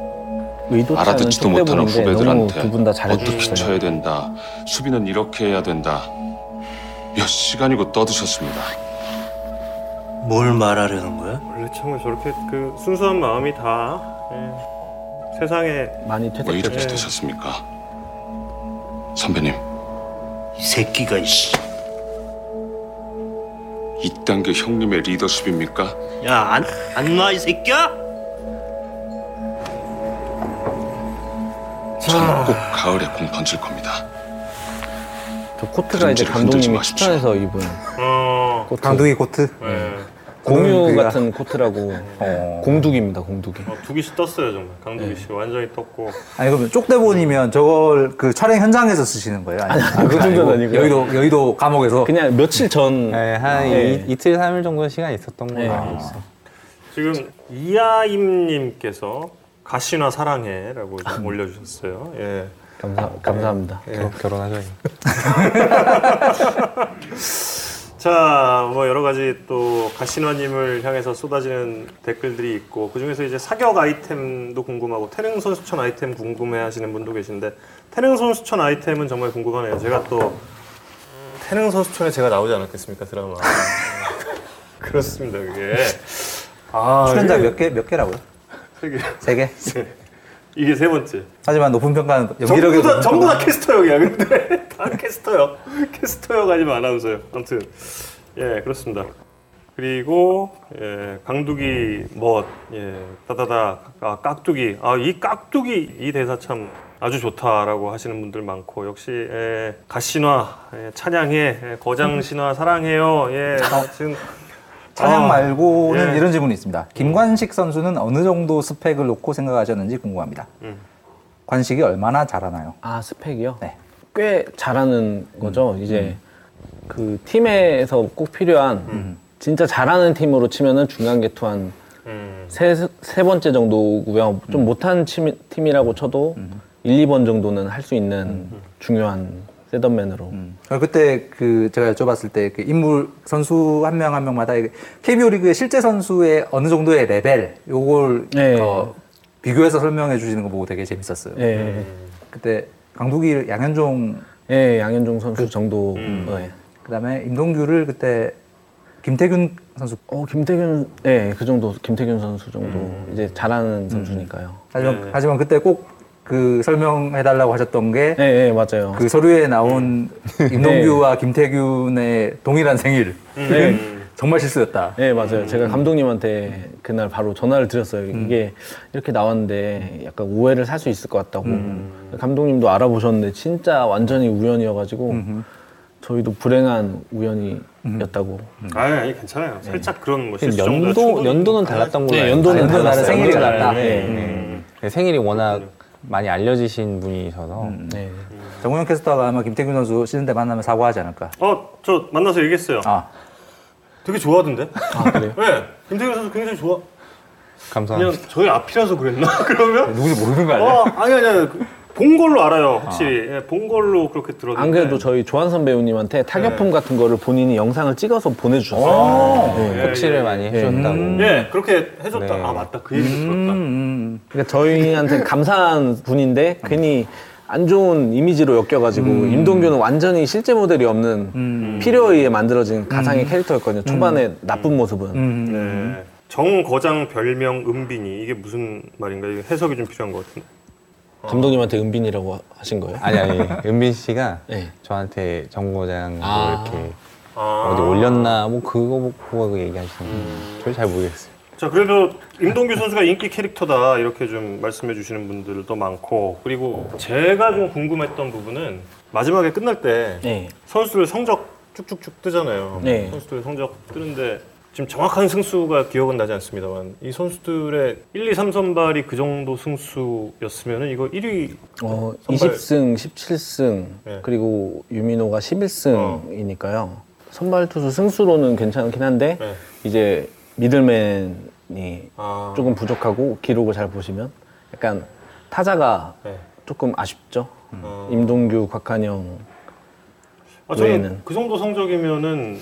의도치 않은 알아듣지도 못하는 후배들한테 너무 두분다 어떻게 잘해주셨어요. 쳐야 된다. 수비는 이렇게 해야 된다. 몇 시간이고 떠드셨습니다. 뭘 말하려는 거야? 원래 참 저렇게 그 순수한 마음이 다 예, 세상에 많이 왜 퇴색됐죠. 이렇게 되셨습니까? 선배님, 이 새끼가 이씨. 이딴 게 형님의 리더십입니까? 야, 안, 안 놔, 이 새끼야? 저는 꼭 가을에 공 던질 겁니다. 저 코트가 이제 흔들지 감독님이 마십시오. 추천해서 입은 어, 코트. 강두기 코트. 네. 공유 그가- 같은 코트라고 어. 공두기입니다, 공두기. 어, 두 개씩 떴어요 정말 강두기 네. 씨 완전히 떴고 아니 그러면 쪽대본이면 저걸 그 촬영 현장에서 쓰시는 거예요? 아니, 아니, 그 정도는 아니고요. 여의도 여의도 감옥에서 그냥 며칠 전 네, 한 네. 이, 이틀 삼일 정도 시간 있었던 걸로 네. 알고 있어요. 지금 이하임님께서 가시나 사랑해라고 좀 올려주셨어요. 예. 감사 감사합니다. 결, 결혼하죠. 자, 뭐 여러 가지 또 가시나님을 향해서 쏟아지는 댓글들이 있고 그 중에서 이제 사격 아이템도 궁금하고 태릉 선수촌 아이템 궁금해하시는 분도 계신데 태릉 선수촌 아이템은 정말 궁금하네요. 제가 또 태릉 선수촌에 제가 나오지 않았겠습니까 드라마. 그렇습니다 그게. 아, 출연자 이게 몇 개 몇 개라고요? 세 개. 세 개. 이게 세 번째. 하지만 높은 평가는 전부 연기력이 다, 높은 전부 다 평가. 캐스터역이야. 근데 다 캐스터역. 캐스터역 아니면 아나운서요. 아무튼 예 그렇습니다. 그리고 예, 강두기 멋, 예, 다다다 아, 깍두기. 아 이 깍두기 이 대사 참 아주 좋다라고 하시는 분들 많고 역시 예, 가신화 예, 찬양해 예, 거장신화 사랑해요. 예 지금 찬양 아, 말고는 예. 이런 질문이 있습니다. 김관식 선수는 어느 정도 스펙을 놓고 생각하셨는지 궁금합니다. 음. 관식이 얼마나 잘하나요? 아 스펙이요? 네. 꽤 잘하는 거죠. 이제 그 팀에서 꼭 필요한 진짜 잘하는 팀으로 치면은 중간 개투 한 음, 세, 세 번째 정도고요. 좀 못한 팀, 팀이라고 쳐도 일, 2번 정도는 할 수 있는 중요한 setup man으로. 어, 그때 그 제가 여쭤봤을 때 그 인물 선수 한 명 한 명마다 KBO 리그의 실제 선수의 어느 정도의 레벨 요걸 네. 어, 비교해서 설명해 주시는 거 보고 되게 재밌었어요. 예, 그때 강두기 양현종 예, 양현종 선수 정도. 네. 그다음에 임동규를 그때 김태균 선수 어, 김태균, 예, 그 정도, 김태균 선수 정도. 이제 잘하는 선수니까요. 하지만, 네. 하지만 그때 꼭 그 설명해 달라고 하셨던 게 예, 예, 맞아요. 그 서류에 나온 임동규와 김태균의 동일한 생일. 네. 정말 실수였다. 네 맞아요. 제가 감독님한테 그날 바로 전화를 드렸어요. 이게 이렇게 나왔는데 약간 오해를 살 수 있을 것 같다고. 감독님도 알아보셨는데 진짜 완전히 우연이어가지고 저희도 불행한 우연이었다고. 아니, 아니 괜찮아요. 살짝 그런 뭐 실수 정도야 연도 연도는 달랐던 걸로 네, 알고 연도는 있어요. 달랐어요. 생일이 달랐다. 네, 네. 생일이 워낙 많이 알려지신 분이셔서 네. 정우영 캐스터가 아마 김태균 선수 쉬는 때 만나면 사과하지 않을까. 어, 저 만나서 얘기했어요. 아, 되게 좋아하던데? 아 그래요? 네. 김태균 선수 굉장히 좋아. 그냥 감사합니다. 저희 앞이라서 그랬나? 그러면? 누군지 모르는 거 아니야? 어, 아니, 아니, 아니. 그본 걸로 알아요, 확실히. 예, 본 걸로 그렇게 들었는데. 안 그래도 저희 조한선 배우님한테 타격품 같은 거를 본인이 영상을 찍어서 보내주셨어요. 어. 네. 코치를 많이 해주셨다고. 예, 그렇게 해줬다. 네. 아, 맞다. 그 얘기 들었다. 음, 그러니까 저희한테 감사한 분인데 괜히 안 좋은 이미지로 엮여가지고 임동규는 완전히 실제 모델이 없는 필요에 의해 만들어진 가상의 캐릭터였거든요. 초반에 나쁜 모습은. 음. 네. 정거장 별명 은빈이. 이게 무슨 말인가? 이게 해석이 좀 필요한 것 같은데. 감독님한테 은빈이라고 하신 거예요? 아니 아니 은빈 씨가 네. 저한테 정거장 아. 뭐 이렇게 아. 어디 올렸나 뭐 그거 보고 얘기하시는 거 저도 잘 모르겠어요. 자, 그래도 임동규 선수가 인기 캐릭터다. 이렇게 좀 말씀해 주시는 분들도 많고. 그리고 제가 좀 궁금했던 부분은 마지막에 끝날 때 네. 선수들 성적 쭉쭉쭉 뜨잖아요. 네. 선수들 성적 뜨는데 지금 정확한 승수가 기억은 나지 않습니다만 이 선수들의 1, 2, 3 선발이 그 정도 승수였으면 이거 1위 어, 선발- 20승, 17승, 네. 그리고 유민호가 11승이니까요. 선발 투수 승수로는 괜찮긴 한데 네. 이제 미들맨이 아, 조금 부족하고 기록을 잘 보시면 약간 타자가 네. 조금 아쉽죠. 어. 임동규, 곽한영 아, 외에는. 그 정도 성적이면은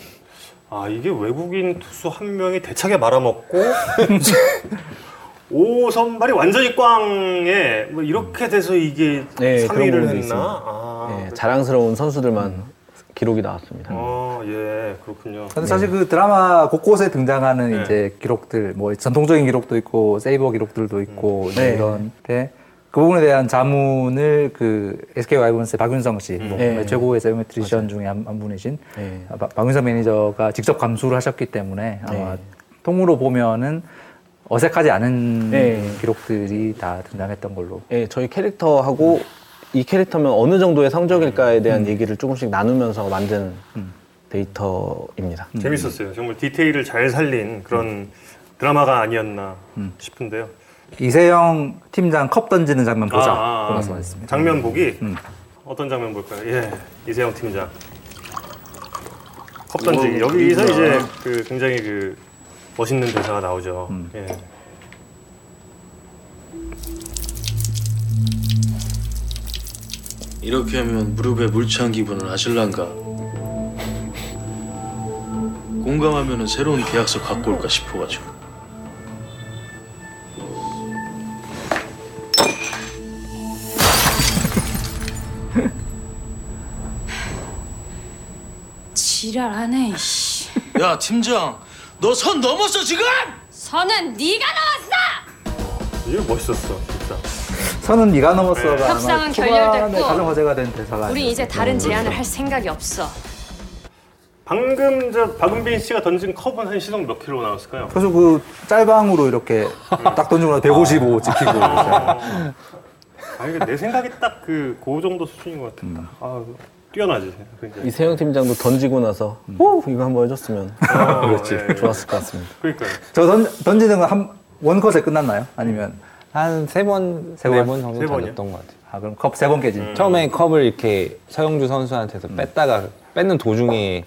아 이게 외국인 투수 한 명이 대차게 말아먹고 오 선발이 완전히 꽝에 뭐 이렇게 돼서 이게 네, 그런 3위를 부분도 했나? 아, 네, 자랑스러운 선수들만 기록이 나왔습니다. 어, 예, 그렇군요. 근데 사실 그 드라마 곳곳에 등장하는 네. 이제 기록들, 뭐 전통적인 기록도 있고 saber 기록들도 있고 이제 네. 이런데 그 부분에 대한 자문을 그 SK 와이번스의 박윤성 씨, 뭐 네. 최고의 sabermetrician 중에 한, 한 분이신 네. 아, 박- 박윤성 매니저가 직접 감수를 하셨기 때문에 아마 네. 통으로 보면은 어색하지 않은 네. 기록들이 다 등장했던 걸로. 예, 저희 캐릭터하고 이 캐릭터면 어느 정도의 성적일까에 대한 음. 얘기를 조금씩 나누면서 만든 데이터입니다. 음. 재밌었어요. 정말 디테일을 잘 살린 그런 드라마가 아니었나 음. 싶은데요. 이세영 팀장 컵 던지는 장면 보자. 아, 아, 아. 그 말씀하셨습니다. 장면 보기 음. 어떤 장면 볼까요? 예, 이세영 팀장 컵 던지기 여기서 이제 그 굉장히 그 멋있는 대사가 나오죠. 음. 예. 이렇게 하면 무릎에 물 찬 기분을 아실란가? 공감하면은 새로운 계약서 갖고 올까 싶어가지고. 지랄하네. 야 팀장, 너 선 넘었어 지금? 선은 네가 나왔어. 이게 멋있었어, 진짜. 선은 네가 넘었어가 네. 협상은 결렬됐고 가장 화제가 된 대사가 우리 이제. 다른 제안을 할 생각이 없어. 방금 저 박은빈 씨가 던진 컵은 한 시속 몇 킬로 나왔을까요? 그래서 그 짤방으로 이렇게 딱 던지고 나서 155 찍히고 아, 이게 내 생각에 딱그 그 정도 수준인 것 같아. 아, 뛰어나지. 이세영 팀장도 던지고 나서 음. 오 이거 한번 해줬으면 그렇지. 좋았을 것 같습니다. 그러니까요. 저 던, 던지는 건 한 원컷에 끝났나요? 아니면 한 세 번, 세네 번? 정도 세? 던졌던 것 같아요. 아 그럼 컵 세 번 깨진. 처음에 컵을 이렇게 서영주 선수한테서 뺐다가 뺏는 도중에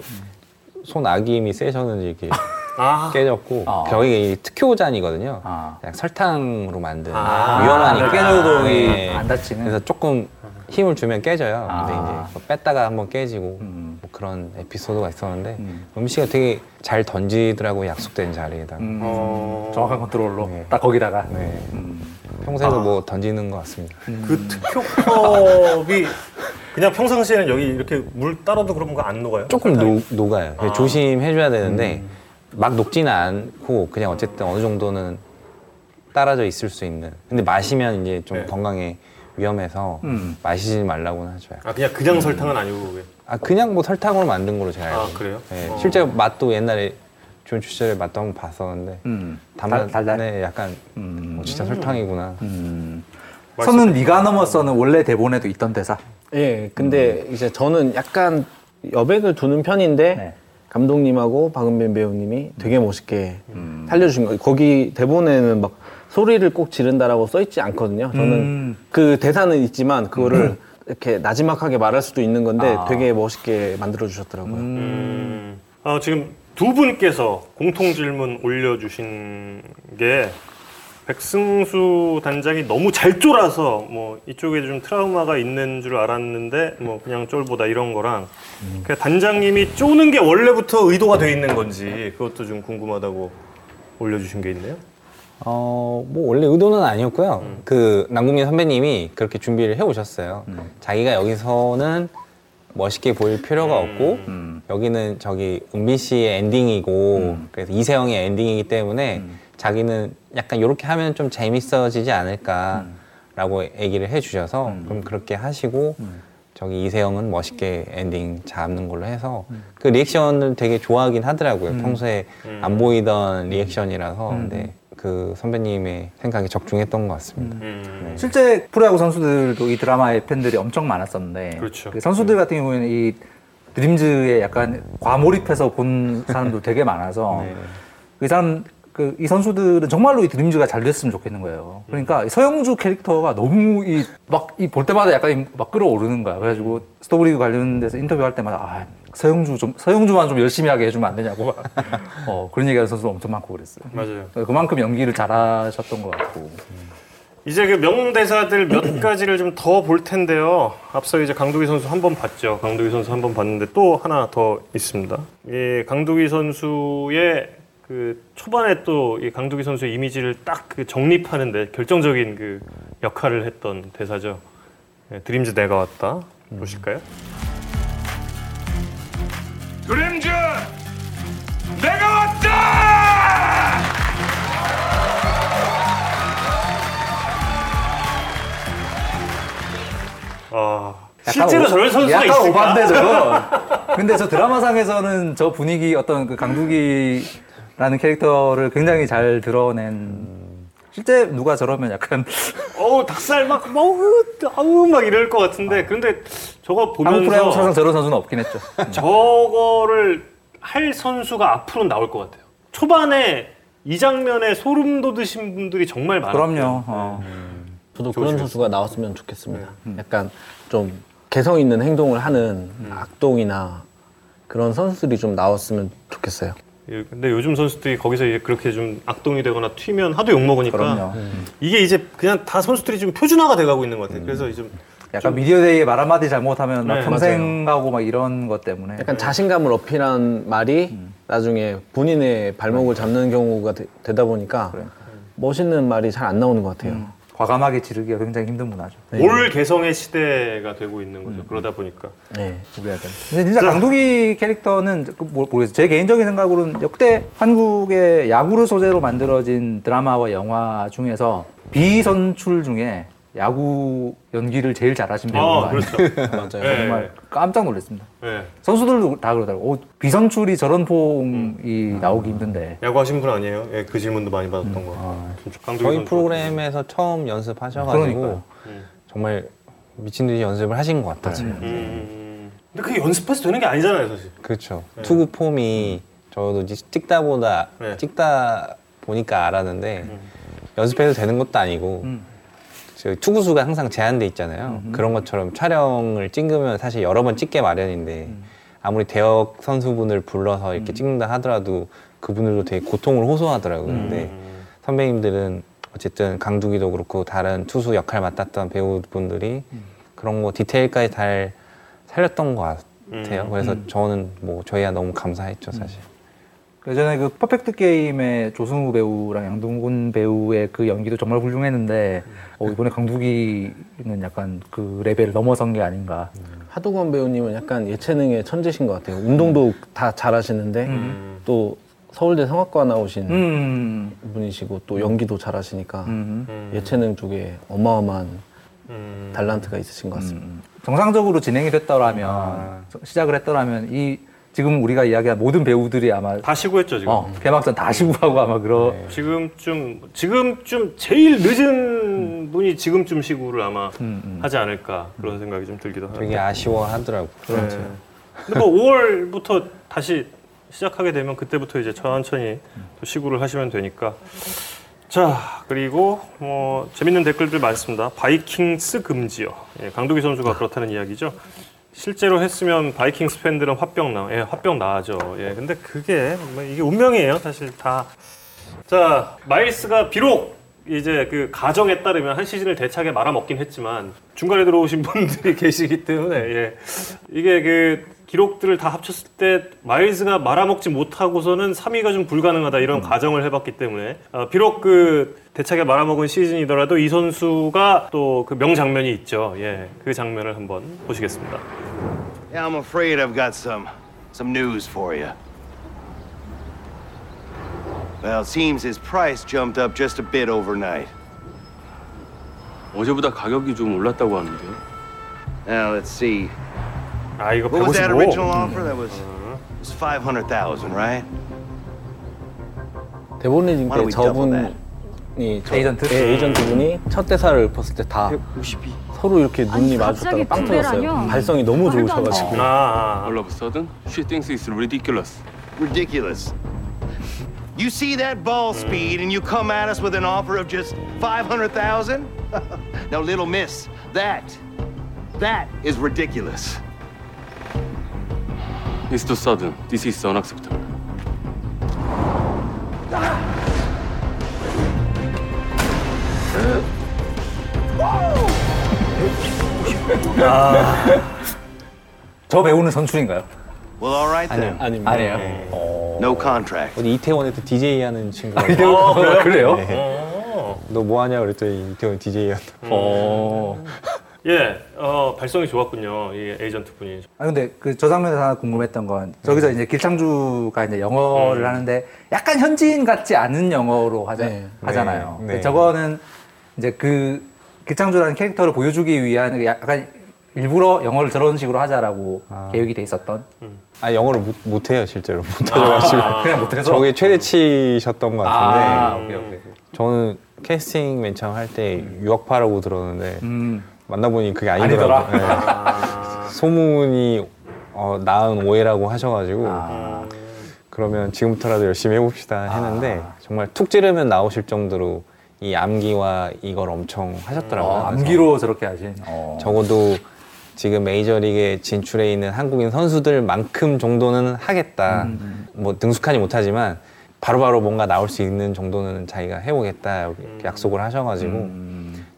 손 아기임이 세셨는지 이렇게 아, 깨졌고 아. 거기 특효잔이거든요. 아. 그냥 설탕으로 만든 아. 위험하니까 깨져도 네. 안 다치는. 그래서 조금 힘을 주면 깨져요. 아. 근데 이제 그거 뺐다가 한번 깨지고 음. 뭐 그런 에피소드가 있었는데 음. 씨가 되게 잘 던지더라고 요 약속된 자리에다가. 음, 어. 정확한 컨트롤로 네. 딱 거기다가. 네. 음. 평소에도 뭐 던지는 것 같습니다. 그 특효컵이 그냥 평상시에는 여기 이렇게 물 따라도 그런 거 안 녹아요? 조금? 녹, 녹아요. 아. 조심해줘야 되는데 막 녹지는 않고 그냥 어쨌든 어느 정도는 따라져 있을 수 있는. 근데 마시면 이제 좀 네. 건강에 위험해서 음. 마시지 말라고는 하죠. 아 그냥 그냥 설탕은 아니고 그게. 아 그냥 뭐 설탕으로 만든 걸로 제가 알고. 아. 그래요? 네, 어. 실제 맛도 옛날에 자본주의의 맛도 한번 봤었는데 음. 담아 달, 달달. 네, 약간 음. 뭐 진짜 설탕이구나. 음. 선은 네가 넘었어는 원래 대본에도 있던 대사. 예, 근데 이제 저는 약간 여백을 두는 편인데 네. 감독님하고 박은빈 배우님이 되게 멋있게 음. 살려주신 거예요. 거기 대본에는 막 소리를 꼭 지른다라고 써 있지 않거든요. 저는 음. 그 대사는 있지만 그거를 이렇게 나지막하게 말할 수도 있는 건데 아. 되게 멋있게 만들어 주셨더라고요. 음. 어, 지금 두 분께서 공통 질문 올려주신 게 백승수 단장이 너무 잘 쫄아서 뭐 이쪽에 좀 트라우마가 있는 줄 알았는데 뭐 그냥 쫄보다 이런 거랑 그 단장님이 쪼는 게 원래부터 의도가 돼 있는 건지 그것도 좀 궁금하다고 올려주신 게 있네요. 어, 뭐 원래 의도는 아니었고요. 음. 그 남궁민 선배님이 그렇게 준비를 해 오셨어요. 자기가 여기서는 멋있게 보일 필요가 음. 없고 음. 여기는 저기 은빈 씨의 엔딩이고 음. 그래서 이세영의 엔딩이기 때문에 자기는 약간 이렇게 하면 좀 재밌어지지 않을까라고 얘기를 해 주셔서 음. 그럼 그렇게 하시고 저기 이세영은 멋있게 엔딩 잡는 걸로 해서 음. 그 리액션을 되게 좋아하긴 하더라고요. 평소에 음. 안 보이던 리액션이라서 근데 그 선배님의 생각이 적중했던 것 같습니다. 음. 실제 프로야구 선수들도 이 드라마의 팬들이 엄청 많았었는데 그렇죠. 그 선수들 같은 경우에는 이 드림즈에 약간 과몰입해서 본 사람도 되게 많아서 네. 그 사람 그 이 선수들은 정말로 이 드림즈가 잘 됐으면 좋겠는 거예요. 그러니까 이 서영주 캐릭터가 너무 이 막 이 볼 때마다 약간 이막 끌어오르는 거야. 그래가지고 스토브리그 관련돼서 인터뷰할 때마다 아 서영주 좀 서영주만 좀 열심히 하게 해주면 안 되냐고 막 어, 그런 얘기하는 선수 엄청 많고 그랬어요. 맞아요. 그만큼 연기를 잘하셨던 것 같고. 이제 그 명대사들 몇 가지를 좀 더 볼 텐데요. 앞서 이제 강두기 선수 한 번 봤죠. 강두기 선수 한 번 봤는데 또 하나 더 있습니다. 이 강두기 선수의 그 초반에 또 이 강두기 선수의 이미지를 딱 그 정립하는데 결정적인 그 역할을 했던 대사죠. 예, 드림즈 내가 왔다. 보실까요? 드림즈 내가 왔다! 아, 실제로 오- 저런 선수가 약간 있을까? 오반데 저거. 근데 저 드라마상에서는 저 분위기 어떤 그 강두기라는 캐릭터를 굉장히 잘 드러낸. 실제 누가 저러면 약간 어우 닭살 막 어우 아우 막 이럴 것 같은데 그런데 저거 한국 프로야구 보면서 사상 저런 선수는 없긴 했죠. 저거를 할 선수가 앞으로 나올 것 같아요. 초반에 이 장면에 소름 돋으신 분들이 정말 많아요. 그럼요. 어. 저도 그런 선수가 나왔으면 좋겠습니다. 약간 좀 개성 있는 행동을 하는 악동이나 그런 선수들이 좀 나왔으면 좋겠어요. 예, 근데 요즘 선수들이 거기서 이제 그렇게 좀 악동이 되거나 튀면 하도 욕 먹으니까 그럼요. 이게 이제 그냥 다 선수들이 좀 표준화가 돼가고 있는 것 같아요. 그래서 이제 약간 미디어데이에 말 한마디 잘못하면 막 네, 평생 가고 막 이런 것 때문에. 약간 자신감을 어필한 말이 나중에 본인의 발목을 잡는 경우가 되, 다 보니까 멋있는 말이 잘 안 나오는 것 같아요. 과감하게 지르기가 굉장히 힘든 문화죠. 올 개성의 시대가 되고 있는 거죠. 음. 그러다 보니까 네. 근데 진짜 강두기 캐릭터는 그 뭐- 모르겠어요. 제 개인적인 생각으로는 역대 한국의 야구를 소재로 만들어진 드라마와 영화 중에서 비선출 중에 야구 연기를 제일 잘하신 배우가 아. 그렇죠. 맞아요. 네. 정말 깜짝 놀랐습니다. 네. 선수들도 다 그러더라고. 요 비선출이 저런 폼이 나오기 힘든데. 야구 하신 분 아니에요? 예, 그 질문도 많이 받았던 거. 진짜 강두기 저희. 프로그램에서 처음 연습하셔가지고 그러니까요. 정말 미친 듯이 연습을 하신 것 같아요. 음, 음, 음. 근데 그게 연습해서 되는 게 아니잖아요, 사실. 그렇죠. 투구 폼이 저도 이제 찍다 보다 네. 찍다 보니까 알았는데 연습해도 되는 것도 아니고 저 투구수가 항상 제한돼 있잖아요. 그런 것처럼 촬영을 찍으면 사실 여러 번 찍게 마련인데 아무리 대역 선수분을 불러서 이렇게 찍는다 하더라도 그분들도 되게 고통을 호소하더라고요. 근데 선배님들은 어쨌든 강두기도 그렇고 다른 투수 역할 맡았던 배우분들이 그런 거 디테일까지 잘 살렸던 것 같아요. 그래서 저는 뭐 저희야 너무 감사했죠, 사실. 예전에 그 퍼펙트 게임의 조승우 배우랑 양동근 배우의 그 연기도 정말 훌륭했는데 어, 이번에 강두기는 약간 그 레벨을 넘어선 게 아닌가. 하동원 배우님은 약간 예체능의 천재신 것 같아요. 운동도 다 잘하시는데 또 서울대 성악과 나오신 음. 분이시고 또 연기도 잘하시니까 음. 예체능 쪽에 어마어마한 음. 달란트가 있으신 것 같습니다. 정상적으로 진행이 됐더라면 시작을 했더라면 이 지금 우리가 이야기한 모든 배우들이 아마 다 시구했죠, 지금. 어, 개막전 다 시구하고 아마 그러 지금쯤 지금쯤 제일 늦은 분이 지금쯤 시구를 아마 음, 하지 않을까 그런 생각이 좀 들기도 하는데. 되게 아쉬워하더라고요. 네. 근데 뭐 5월부터 다시 시작하게 되면 그때부터 이제 천천히 또 시구를 하시면 되니까. 자 그리고 뭐 재밌는 댓글들 많습니다. 바이킹스 금지요. 예, 강두기 선수가 그렇다는 이야기죠. 실제로 했으면 바이킹스 팬들은 화병 나, 예, 화병 나죠. 예, 근데 그게 뭐 이게 운명이에요, 사실 다. 자, 마일스가 비록 이제 그 가정에 따르면 한 시즌을 대차게 말아먹긴 했지만 중간에 들어오신 분들이 계시기 때문에 예. 이게 그 기록들을 다 합쳤을 때 마일스가 말아먹지 못하고서는 3위가 좀 불가능하다 이런 가정을 해봤기 때문에 어, 비록 그 대차게 말아먹은 시즌이더라도 이 선수가 또 그 명장면이 있죠. 예, 그 장면을 한번 보시겠습니다. Yeah, I'm afraid I've got some some news for you. Well, it seems his price jumped up just a bit overnight. 어제보다 가격이 좀 올랐다고 하는데요. Now let's see. 아 이거 What was that 155. original offer? That was was five hundred thousand, right? 대본 리딩 Why don't 때 we double 저분이 저, 에이전트? 예, 에이전트 분이 첫 대사를 읊었을 때 다 서로 이렇게 눈이 마주쳤다가 갑자기 빵 두 터졌어요. 배라뇨? 발성이 너무 말도 안 돼. 좋으셔가지고. 아, 아, 아. All of a sudden, she thinks it's ridiculous. Ridiculous. You see that ball speed and you come at us with an offer of just 500,000? now, little miss, that, that is ridiculous. It's too sudden. This is unacceptable. 저 배우는 선출인가요? Well, all right then. 아닙니다. 아니에요. No contract. 어디 이태원에서 DJ 하는 친구가 어, 그래요? 너 뭐 하냐 그랬더니 이태원 DJ 한다. 어. 예, 어, 발성이 좋았군요. 이 에이전트 분이. 아 근데 그 저 장면에서 하나 궁금했던 건 저기서 이제 길창주가 이제 영어를 하는데 약간 현지인 같지 않은 영어로 하자, 네. 하잖아요. 네. 네. 저거는 이제 그 길창주라는 캐릭터를 보여주기 위한 약간 일부러 영어를 저런 식으로 하자라고 아. 계획이 돼 있었던. 아 영어를 못, 못 해요 실제로 못해가지고 그냥 못 해서. 저게 최대치셨던 것 같은데 아, 오케이 오케이. 저는 캐스팅 맨 처음 할 때 유학파라고 들었는데 음. 만나보니 그게 아니더라고요. 아니더라? 네. 소문이 어, 나은 오해라고 하셔가지고 아. 그러면 지금부터라도 열심히 해봅시다 했는데 정말 툭 찌르면 나오실 정도로 이 암기와 이걸 엄청 하셨더라고요. 어, 암기로 저렇게 하신. 어. 적어도 지금 메이저리그에 진출해 있는 한국인 선수들만큼 정도는 하겠다. 음, 뭐 능숙하지 못하지만 바로바로 뭔가 나올 수 있는 정도는 자기가 해보겠다 이렇게 약속을 하셔가지고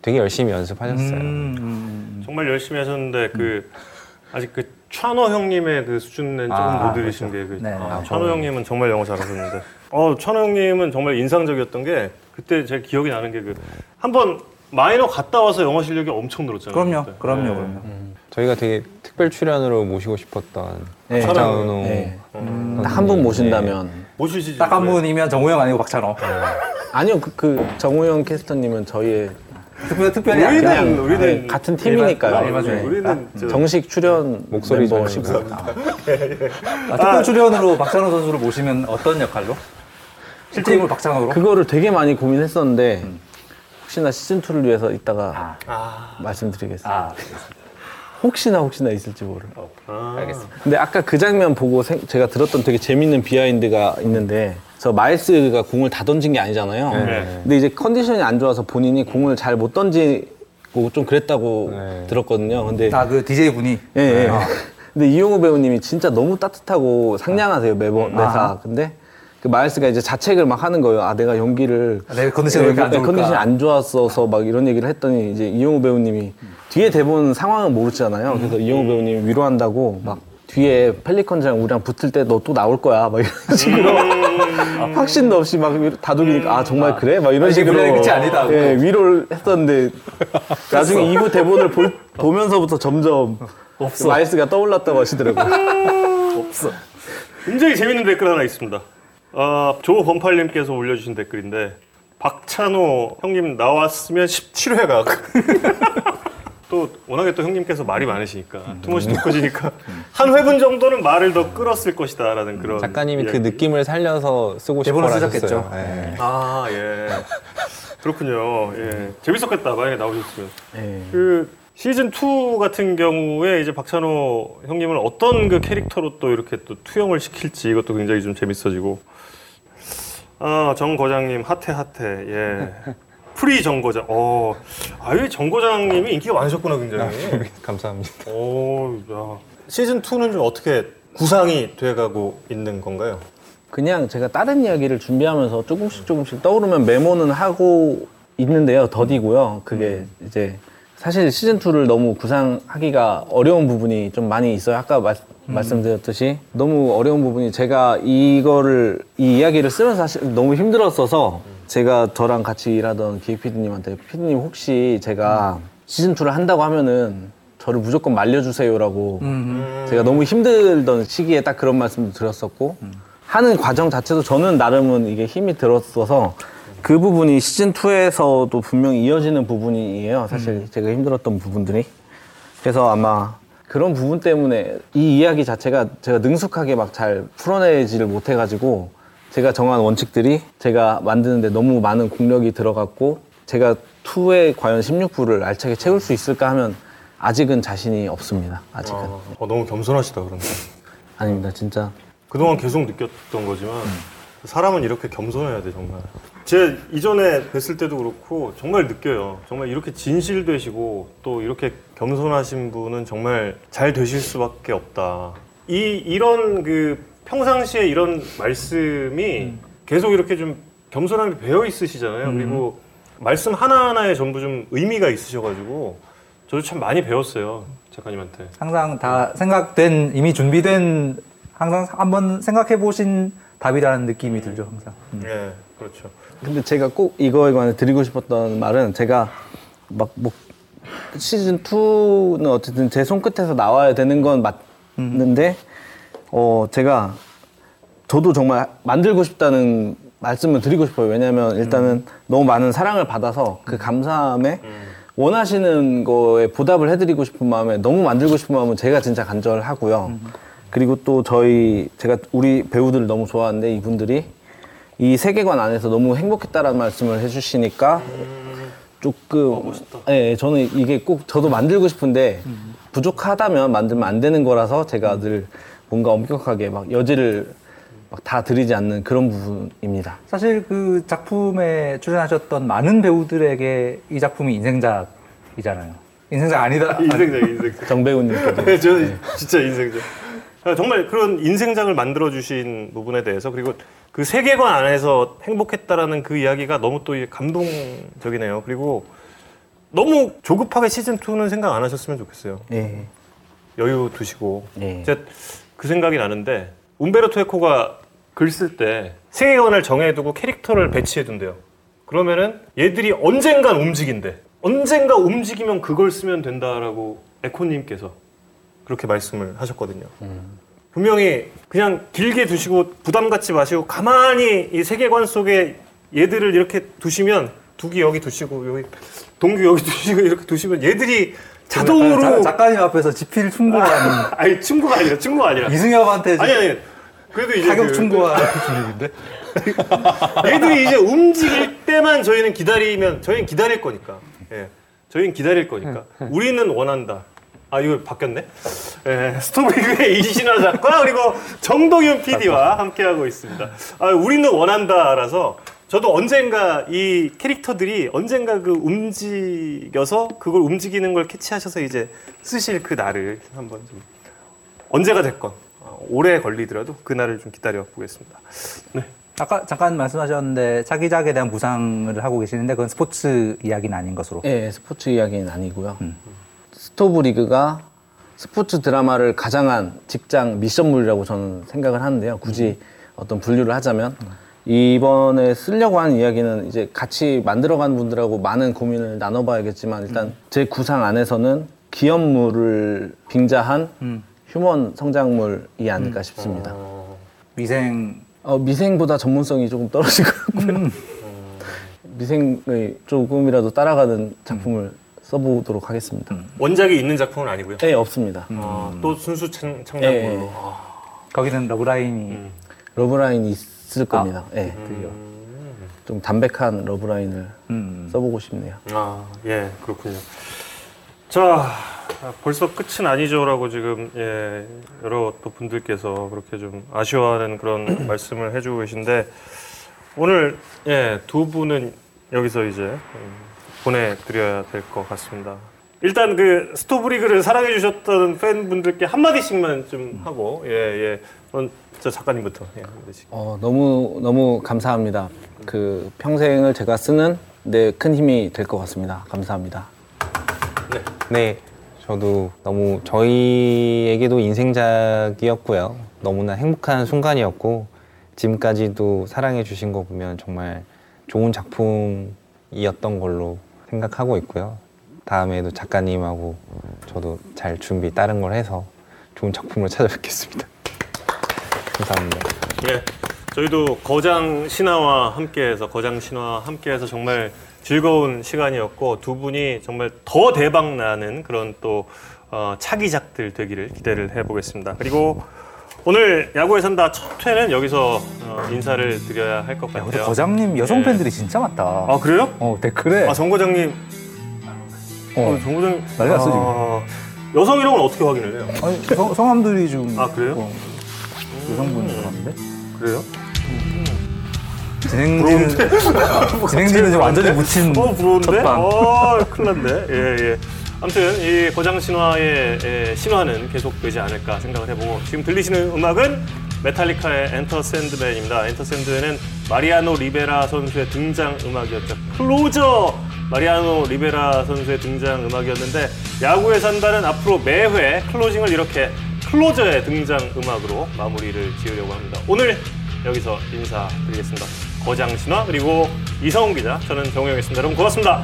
되게 열심히 연습하셨어요. 음, 음, 정말 열심히 하셨는데 그 아직 그 찬호 형님의 그 수준은 조금 아, 못 이르신 게 그, 네. 아, 찬호 형님은 정말 영어 잘하셨는데 어 찬호 형님은 정말 인상적이었던 게 그때 제 기억이 나는 게 그 한번 마이너 갔다 와서 영어 실력이 엄청 늘었잖아요. 그럼요, 그때. 그럼요, 네. 그럼요. 저희가 되게 특별 출연으로 모시고 싶었던 네. 박찬호 네. 음. 딱한 분 모신다면 모시시지. 딱한 분이면 정우영 아니고 박찬호. 아니요 그, 그 정우영 캐스터님은 저희의 특별, 특별히 우리는 그냥 우리는 네, 같은 팀이니까요. 일반 중에. 우리는 저, 정식 출연 목소리 멤버시고 아, 특별 출연으로 박찬호 선수를 모시면 어떤 역할로? 실제 인물 박찬호로? 그거를 되게 많이 고민했었는데 혹시나 시즌 2를 위해서 이따가 아, 말씀드리겠습니다. 아, 혹시나 혹시나 있을지 모르. 아. 알겠습니다. 근데 아까 그 장면 보고 생- 제가 들었던 되게 재밌는 behind가 있는데 저 마일스가 공을 다 던진 게 아니잖아요. 네. 근데 이제 컨디션이 안 좋아서 본인이 공을 잘 못 던지고 좀 그랬다고 네. 들었거든요. 근데 아, 그 DJ 분이. 예, 예. 아. 근데 이용우 배우님이 진짜 너무 따뜻하고 상냥하세요 매번 매사. 아. 근데 그 마일스가 이제 자책을 막 하는 거예요. 아 내가 연기를 아, 내 컨디션이 왜 이렇게 안 네, 좋을까? 컨디션이 안 좋았어서 막 이런 얘기를 했더니 이제 이용우 배우님이 뒤에 대본 상황은 모르잖아요. 그래서 음. 이용우 배우님이 위로한다고 막 뒤에 펠리컨즈랑 우리랑 붙을 때 너 또 나올 거야 막 이런 식으로 확신도 없이 막 다독이니까 아 정말 그래 막 이런 음. 아, 이게 식으로 끝이 아니다. 예, 위로를 했었는데 나중에 2부 대본을 볼- 보면서부터 점점 없어. 마일스가 떠올랐다고 하시더라고요. 없어. 굉장히 재밌는 댓글 하나 있습니다. 어, 조범팔님께서 올려주신 댓글인데 박찬호 형님 나왔으면 17회가 또 워낙에 또 형님께서 말이 많으시니까 투머시 토크지니까 한 회분 정도는 말을 더 끌었을 것이다라는 그런 작가님이 그 이야기. 느낌을 살려서 쓰고 싶어 대본을 하셨어요. 쓰셨겠죠. 네. 아 예. 그렇군요. 예. 재밌었겠다 만약에 나오셨으면. 예. 그 시즌 2 같은 경우에 이제 박찬호 형님을 어떤 그 캐릭터로 또 이렇게 또 투영을 시킬지 이것도 굉장히 좀 재밌어지고. 아, 정 거장님 핫해 핫해. 예. 프리 정 거장. 어. 아유, 정 거장님이 인기가 많으셨구나, 굉장히. 감사합니다. 오, 야. 시즌 2는 좀 어떻게 구상이 돼 가고 있는 건가요? 그냥 제가 다른 이야기를 준비하면서 조금씩 조금씩 떠오르면 메모는 하고 있는데요. 더디고요. 그게 이제 사실 시즌 2를 너무 구상하기가 어려운 부분이 좀 많이 있어요. 아까 말, 말씀드렸듯이 너무 어려운 부분이 제가 이거를 이 이야기를 쓰면서 사실 너무 힘들었어서 제가 저랑 같이 일하던 기획 PD님한테 PD님 혹시 제가 시즌 2를 한다고 하면은 저를 무조건 말려주세요라고 제가 너무 힘들던 시기에 딱 그런 말씀도 드렸었고 하는 과정 자체도 저는 나름은 이게 힘이 들었어서 그 부분이 시즌 2에서도 분명히 이어지는 부분이에요. 사실 제가 힘들었던 부분들이. 그래서 아마 그런 부분 때문에 이 이야기 자체가 제가 능숙하게 막 잘 풀어내지를 못해가지고 제가 정한 원칙들이 제가 만드는데 너무 많은 공력이 들어갔고 제가 2에 과연 16부를 알차게 채울 수 있을까 하면 아직은 자신이 없습니다. 아직은 어, 어, 너무 겸손하시다, 그런데. 아닙니다. 진짜 그동안 계속 느꼈던 거지만 사람은 이렇게 겸손해야 돼 정말. 제 이전에 뵀을 때도 그렇고 정말 느껴요. 정말 이렇게 진실되시고 또 이렇게 겸손하신 분은 정말 잘 되실 수밖에 없다. 이 이런 그 평상시에 이런 말씀이 계속 이렇게 좀 겸손함이 배어 있으시잖아요. 그리고 말씀 하나하나에 전부 좀 의미가 있으셔가지고 저도 참 많이 배웠어요 작가님한테. 항상 다 생각된, 이미 준비된, 항상 한번 생각해 보신 답이라는 느낌이 들죠, 항상. 음. 예, 그렇죠. 근데 제가 꼭 이거에 관해 드리고 싶었던 말은 제가 막 뭐 시즌 2는 어쨌든 제 손끝에서 나와야 되는 건 맞는데 어 제가 저도 정말 만들고 싶다는 말씀을 드리고 싶어요. 왜냐하면 일단은 너무 많은 사랑을 받아서 그 감사함에 원하시는 거에 보답을 해드리고 싶은 마음에 너무 만들고 싶은 마음은 제가 진짜 간절하고요. 그리고 또 저희 제가 우리 배우들을 너무 좋아하는데 이분들이 이 세계관 안에서 너무 행복했다라는 말씀을 해주시니까 조금 예, 저는 이게 꼭 저도 만들고 싶은데 부족하다면 만들면 안 되는 거라서 제가 늘 뭔가 엄격하게 막 여지를 막 다 드리지 않는 그런 부분입니다. 사실 그 작품에 출연하셨던 많은 배우들에게 이 작품이 인생작이잖아요. 인생작 아니다. 인생작, 인생작. 정배우님께도 네, 저 진짜 인생작. 아, 정말 그런 인생작을 만들어 주신 부분에 대해서 그리고 그 세계관 안에서 행복했다라는 그 이야기가 너무 또 감동적이네요. 그리고 너무 조급하게 시즌 2는 생각 안 하셨으면 좋겠어요. 예. 여유 두시고. 예. 그 생각이 나는데 움베르토 에코가 글 쓸 때 세계관을 정해두고 캐릭터를 배치해둔대요. 그러면은 얘들이 언젠간 움직인대. 언젠가 움직이면 그걸 쓰면 된다라고 에코님께서 그렇게 말씀을 하셨거든요. 분명히 그냥 길게 두시고 부담 갖지 마시고 가만히 이 세계관 속에 얘들을 이렇게 두시면 두기 여기 두시고 여기 동규 여기 두시고 이렇게 두시면 얘들이 자동으로 작- 작가님 앞에서 지필 충고하는 아니 친구가 아니라 친구가 아니라 이승엽한테 아니 아니 그래도 이제 타격 그- 충고하는 분위기인데. 얘들이 이제 움직일 때만 저희는 기다리면 저희는 기다릴 거니까. 예. 저희는 기다릴 거니까. 우리는 원한다. 아 이거 바뀌었네. 예, 스토브리그의 이신화 작가 그리고 정동윤 PD와 함께하고 있습니다. 아, 우리는 원한다라서 저도 언젠가 이 캐릭터들이 언젠가 그 움직여서 그걸 움직이는 걸 캐치하셔서 이제 쓰실 그 날을 한번 좀 언제가 됐건 어, 오래 걸리더라도 그 날을 좀 기다려 보겠습니다. 네. 아까 잠깐 말씀하셨는데 차기작에 대한 무상을 하고 계시는데 그건 스포츠 이야기는 아닌 것으로. 예, 스포츠 이야기는 아니고요. 스토브 리그가 스포츠 드라마를 가장한 직장 미션물이라고 저는 생각을 하는데요. 굳이 어떤 분류를 하자면 이번에 쓰려고 하는 이야기는 이제 같이 만들어가는 분들하고 많은 고민을 나눠봐야겠지만 일단 제 구상 안에서는 기업물을 빙자한 human 성장물이 아닐까 싶습니다. 미생 어, 미생보다 전문성이 조금 떨어질 것 같고요. 미생을 조금이라도 따라가는 작품을 써보도록 하겠습니다. 원작이 있는 작품은 아니고요. 네, 없습니다. 아, 또 순수 창, 예, 창작물로. 예. 거기는 러브라인이 러브라인이 있을 겁니다. 예. 드디어. 좀 담백한 러브라인을 음. 써보고 싶네요. 아, 예, 그렇군요. 자, 아, 벌써 끝은 아니죠라고 지금 예, 여러 또 분들께서 그렇게 좀 아쉬워하는 그런 말씀을 해주고 계신데 오늘 예, 두 분은 여기서 이제 음, 보내드려야 될 것 같습니다. 일단 그 스토브리그를 사랑해 주셨던 팬분들께 한 마디씩만 좀 하고 예, 예, 그럼 저 작가님부터 예, 한 마디씩. 어, 너무 너무 감사합니다. 그 평생을 제가 쓰는 내큰 힘이 될 것 같습니다. 감사합니다. 네, 저도 너무 저희에게도 인생작이었고요. 너무나 행복한 순간이었고 지금까지도 사랑해 주신 거 보면 정말 좋은 작품이었던 걸로 생각하고 있고요. 다음에도 작가님하고 저도 잘 준비 다른 걸 해서 좋은 작품을 찾아뵙겠습니다. 감사합니다. 예, 저희도 거장 신화와 함께해서 거장 신화와 함께해서 정말 즐거운 시간이었고 두 분이 정말 더 대박 나는 그런 또 어, 차기작들 되기를 기대를 해보겠습니다. 그리고 오늘 야구에 산다 첫 회는 여기서 어, 인사를 드려야 할것 야, 근데 같아요. 거장님 여성 예. 팬들이 진짜 많다. 아 그래요? 어 댓글에 아 정 거장님, 어, 어, 정거장 난리 났어, 지금. 여성 이름은 어떻게 확인을 해요? 아니 성, 성함들이 좀 아, 그래요? 어, 여성분들 같은데 그래요? 진행진은 진행진은 좀 완전히 묻힌 어 부러운데? 첫방. 어 큰일 났네. 예 예. 아무튼 이 거장 신화의 예, 신화는 계속되지 않을까 생각을 해보고 지금 들리시는 음악은 메탈리카의 Enter Sandman입니다. Enter Sandman은 마리아노 리베라 선수의 등장 음악이었죠. closer 마리아노 리베라 선수의 등장 음악이었는데 야구에 산다는 앞으로 매회 closing을 이렇게 closer의 등장 음악으로 마무리를 지으려고 합니다. 오늘 여기서 인사드리겠습니다. 거장 신화 그리고 이성훈 기자 저는 정우영이었습니다. 여러분 고맙습니다.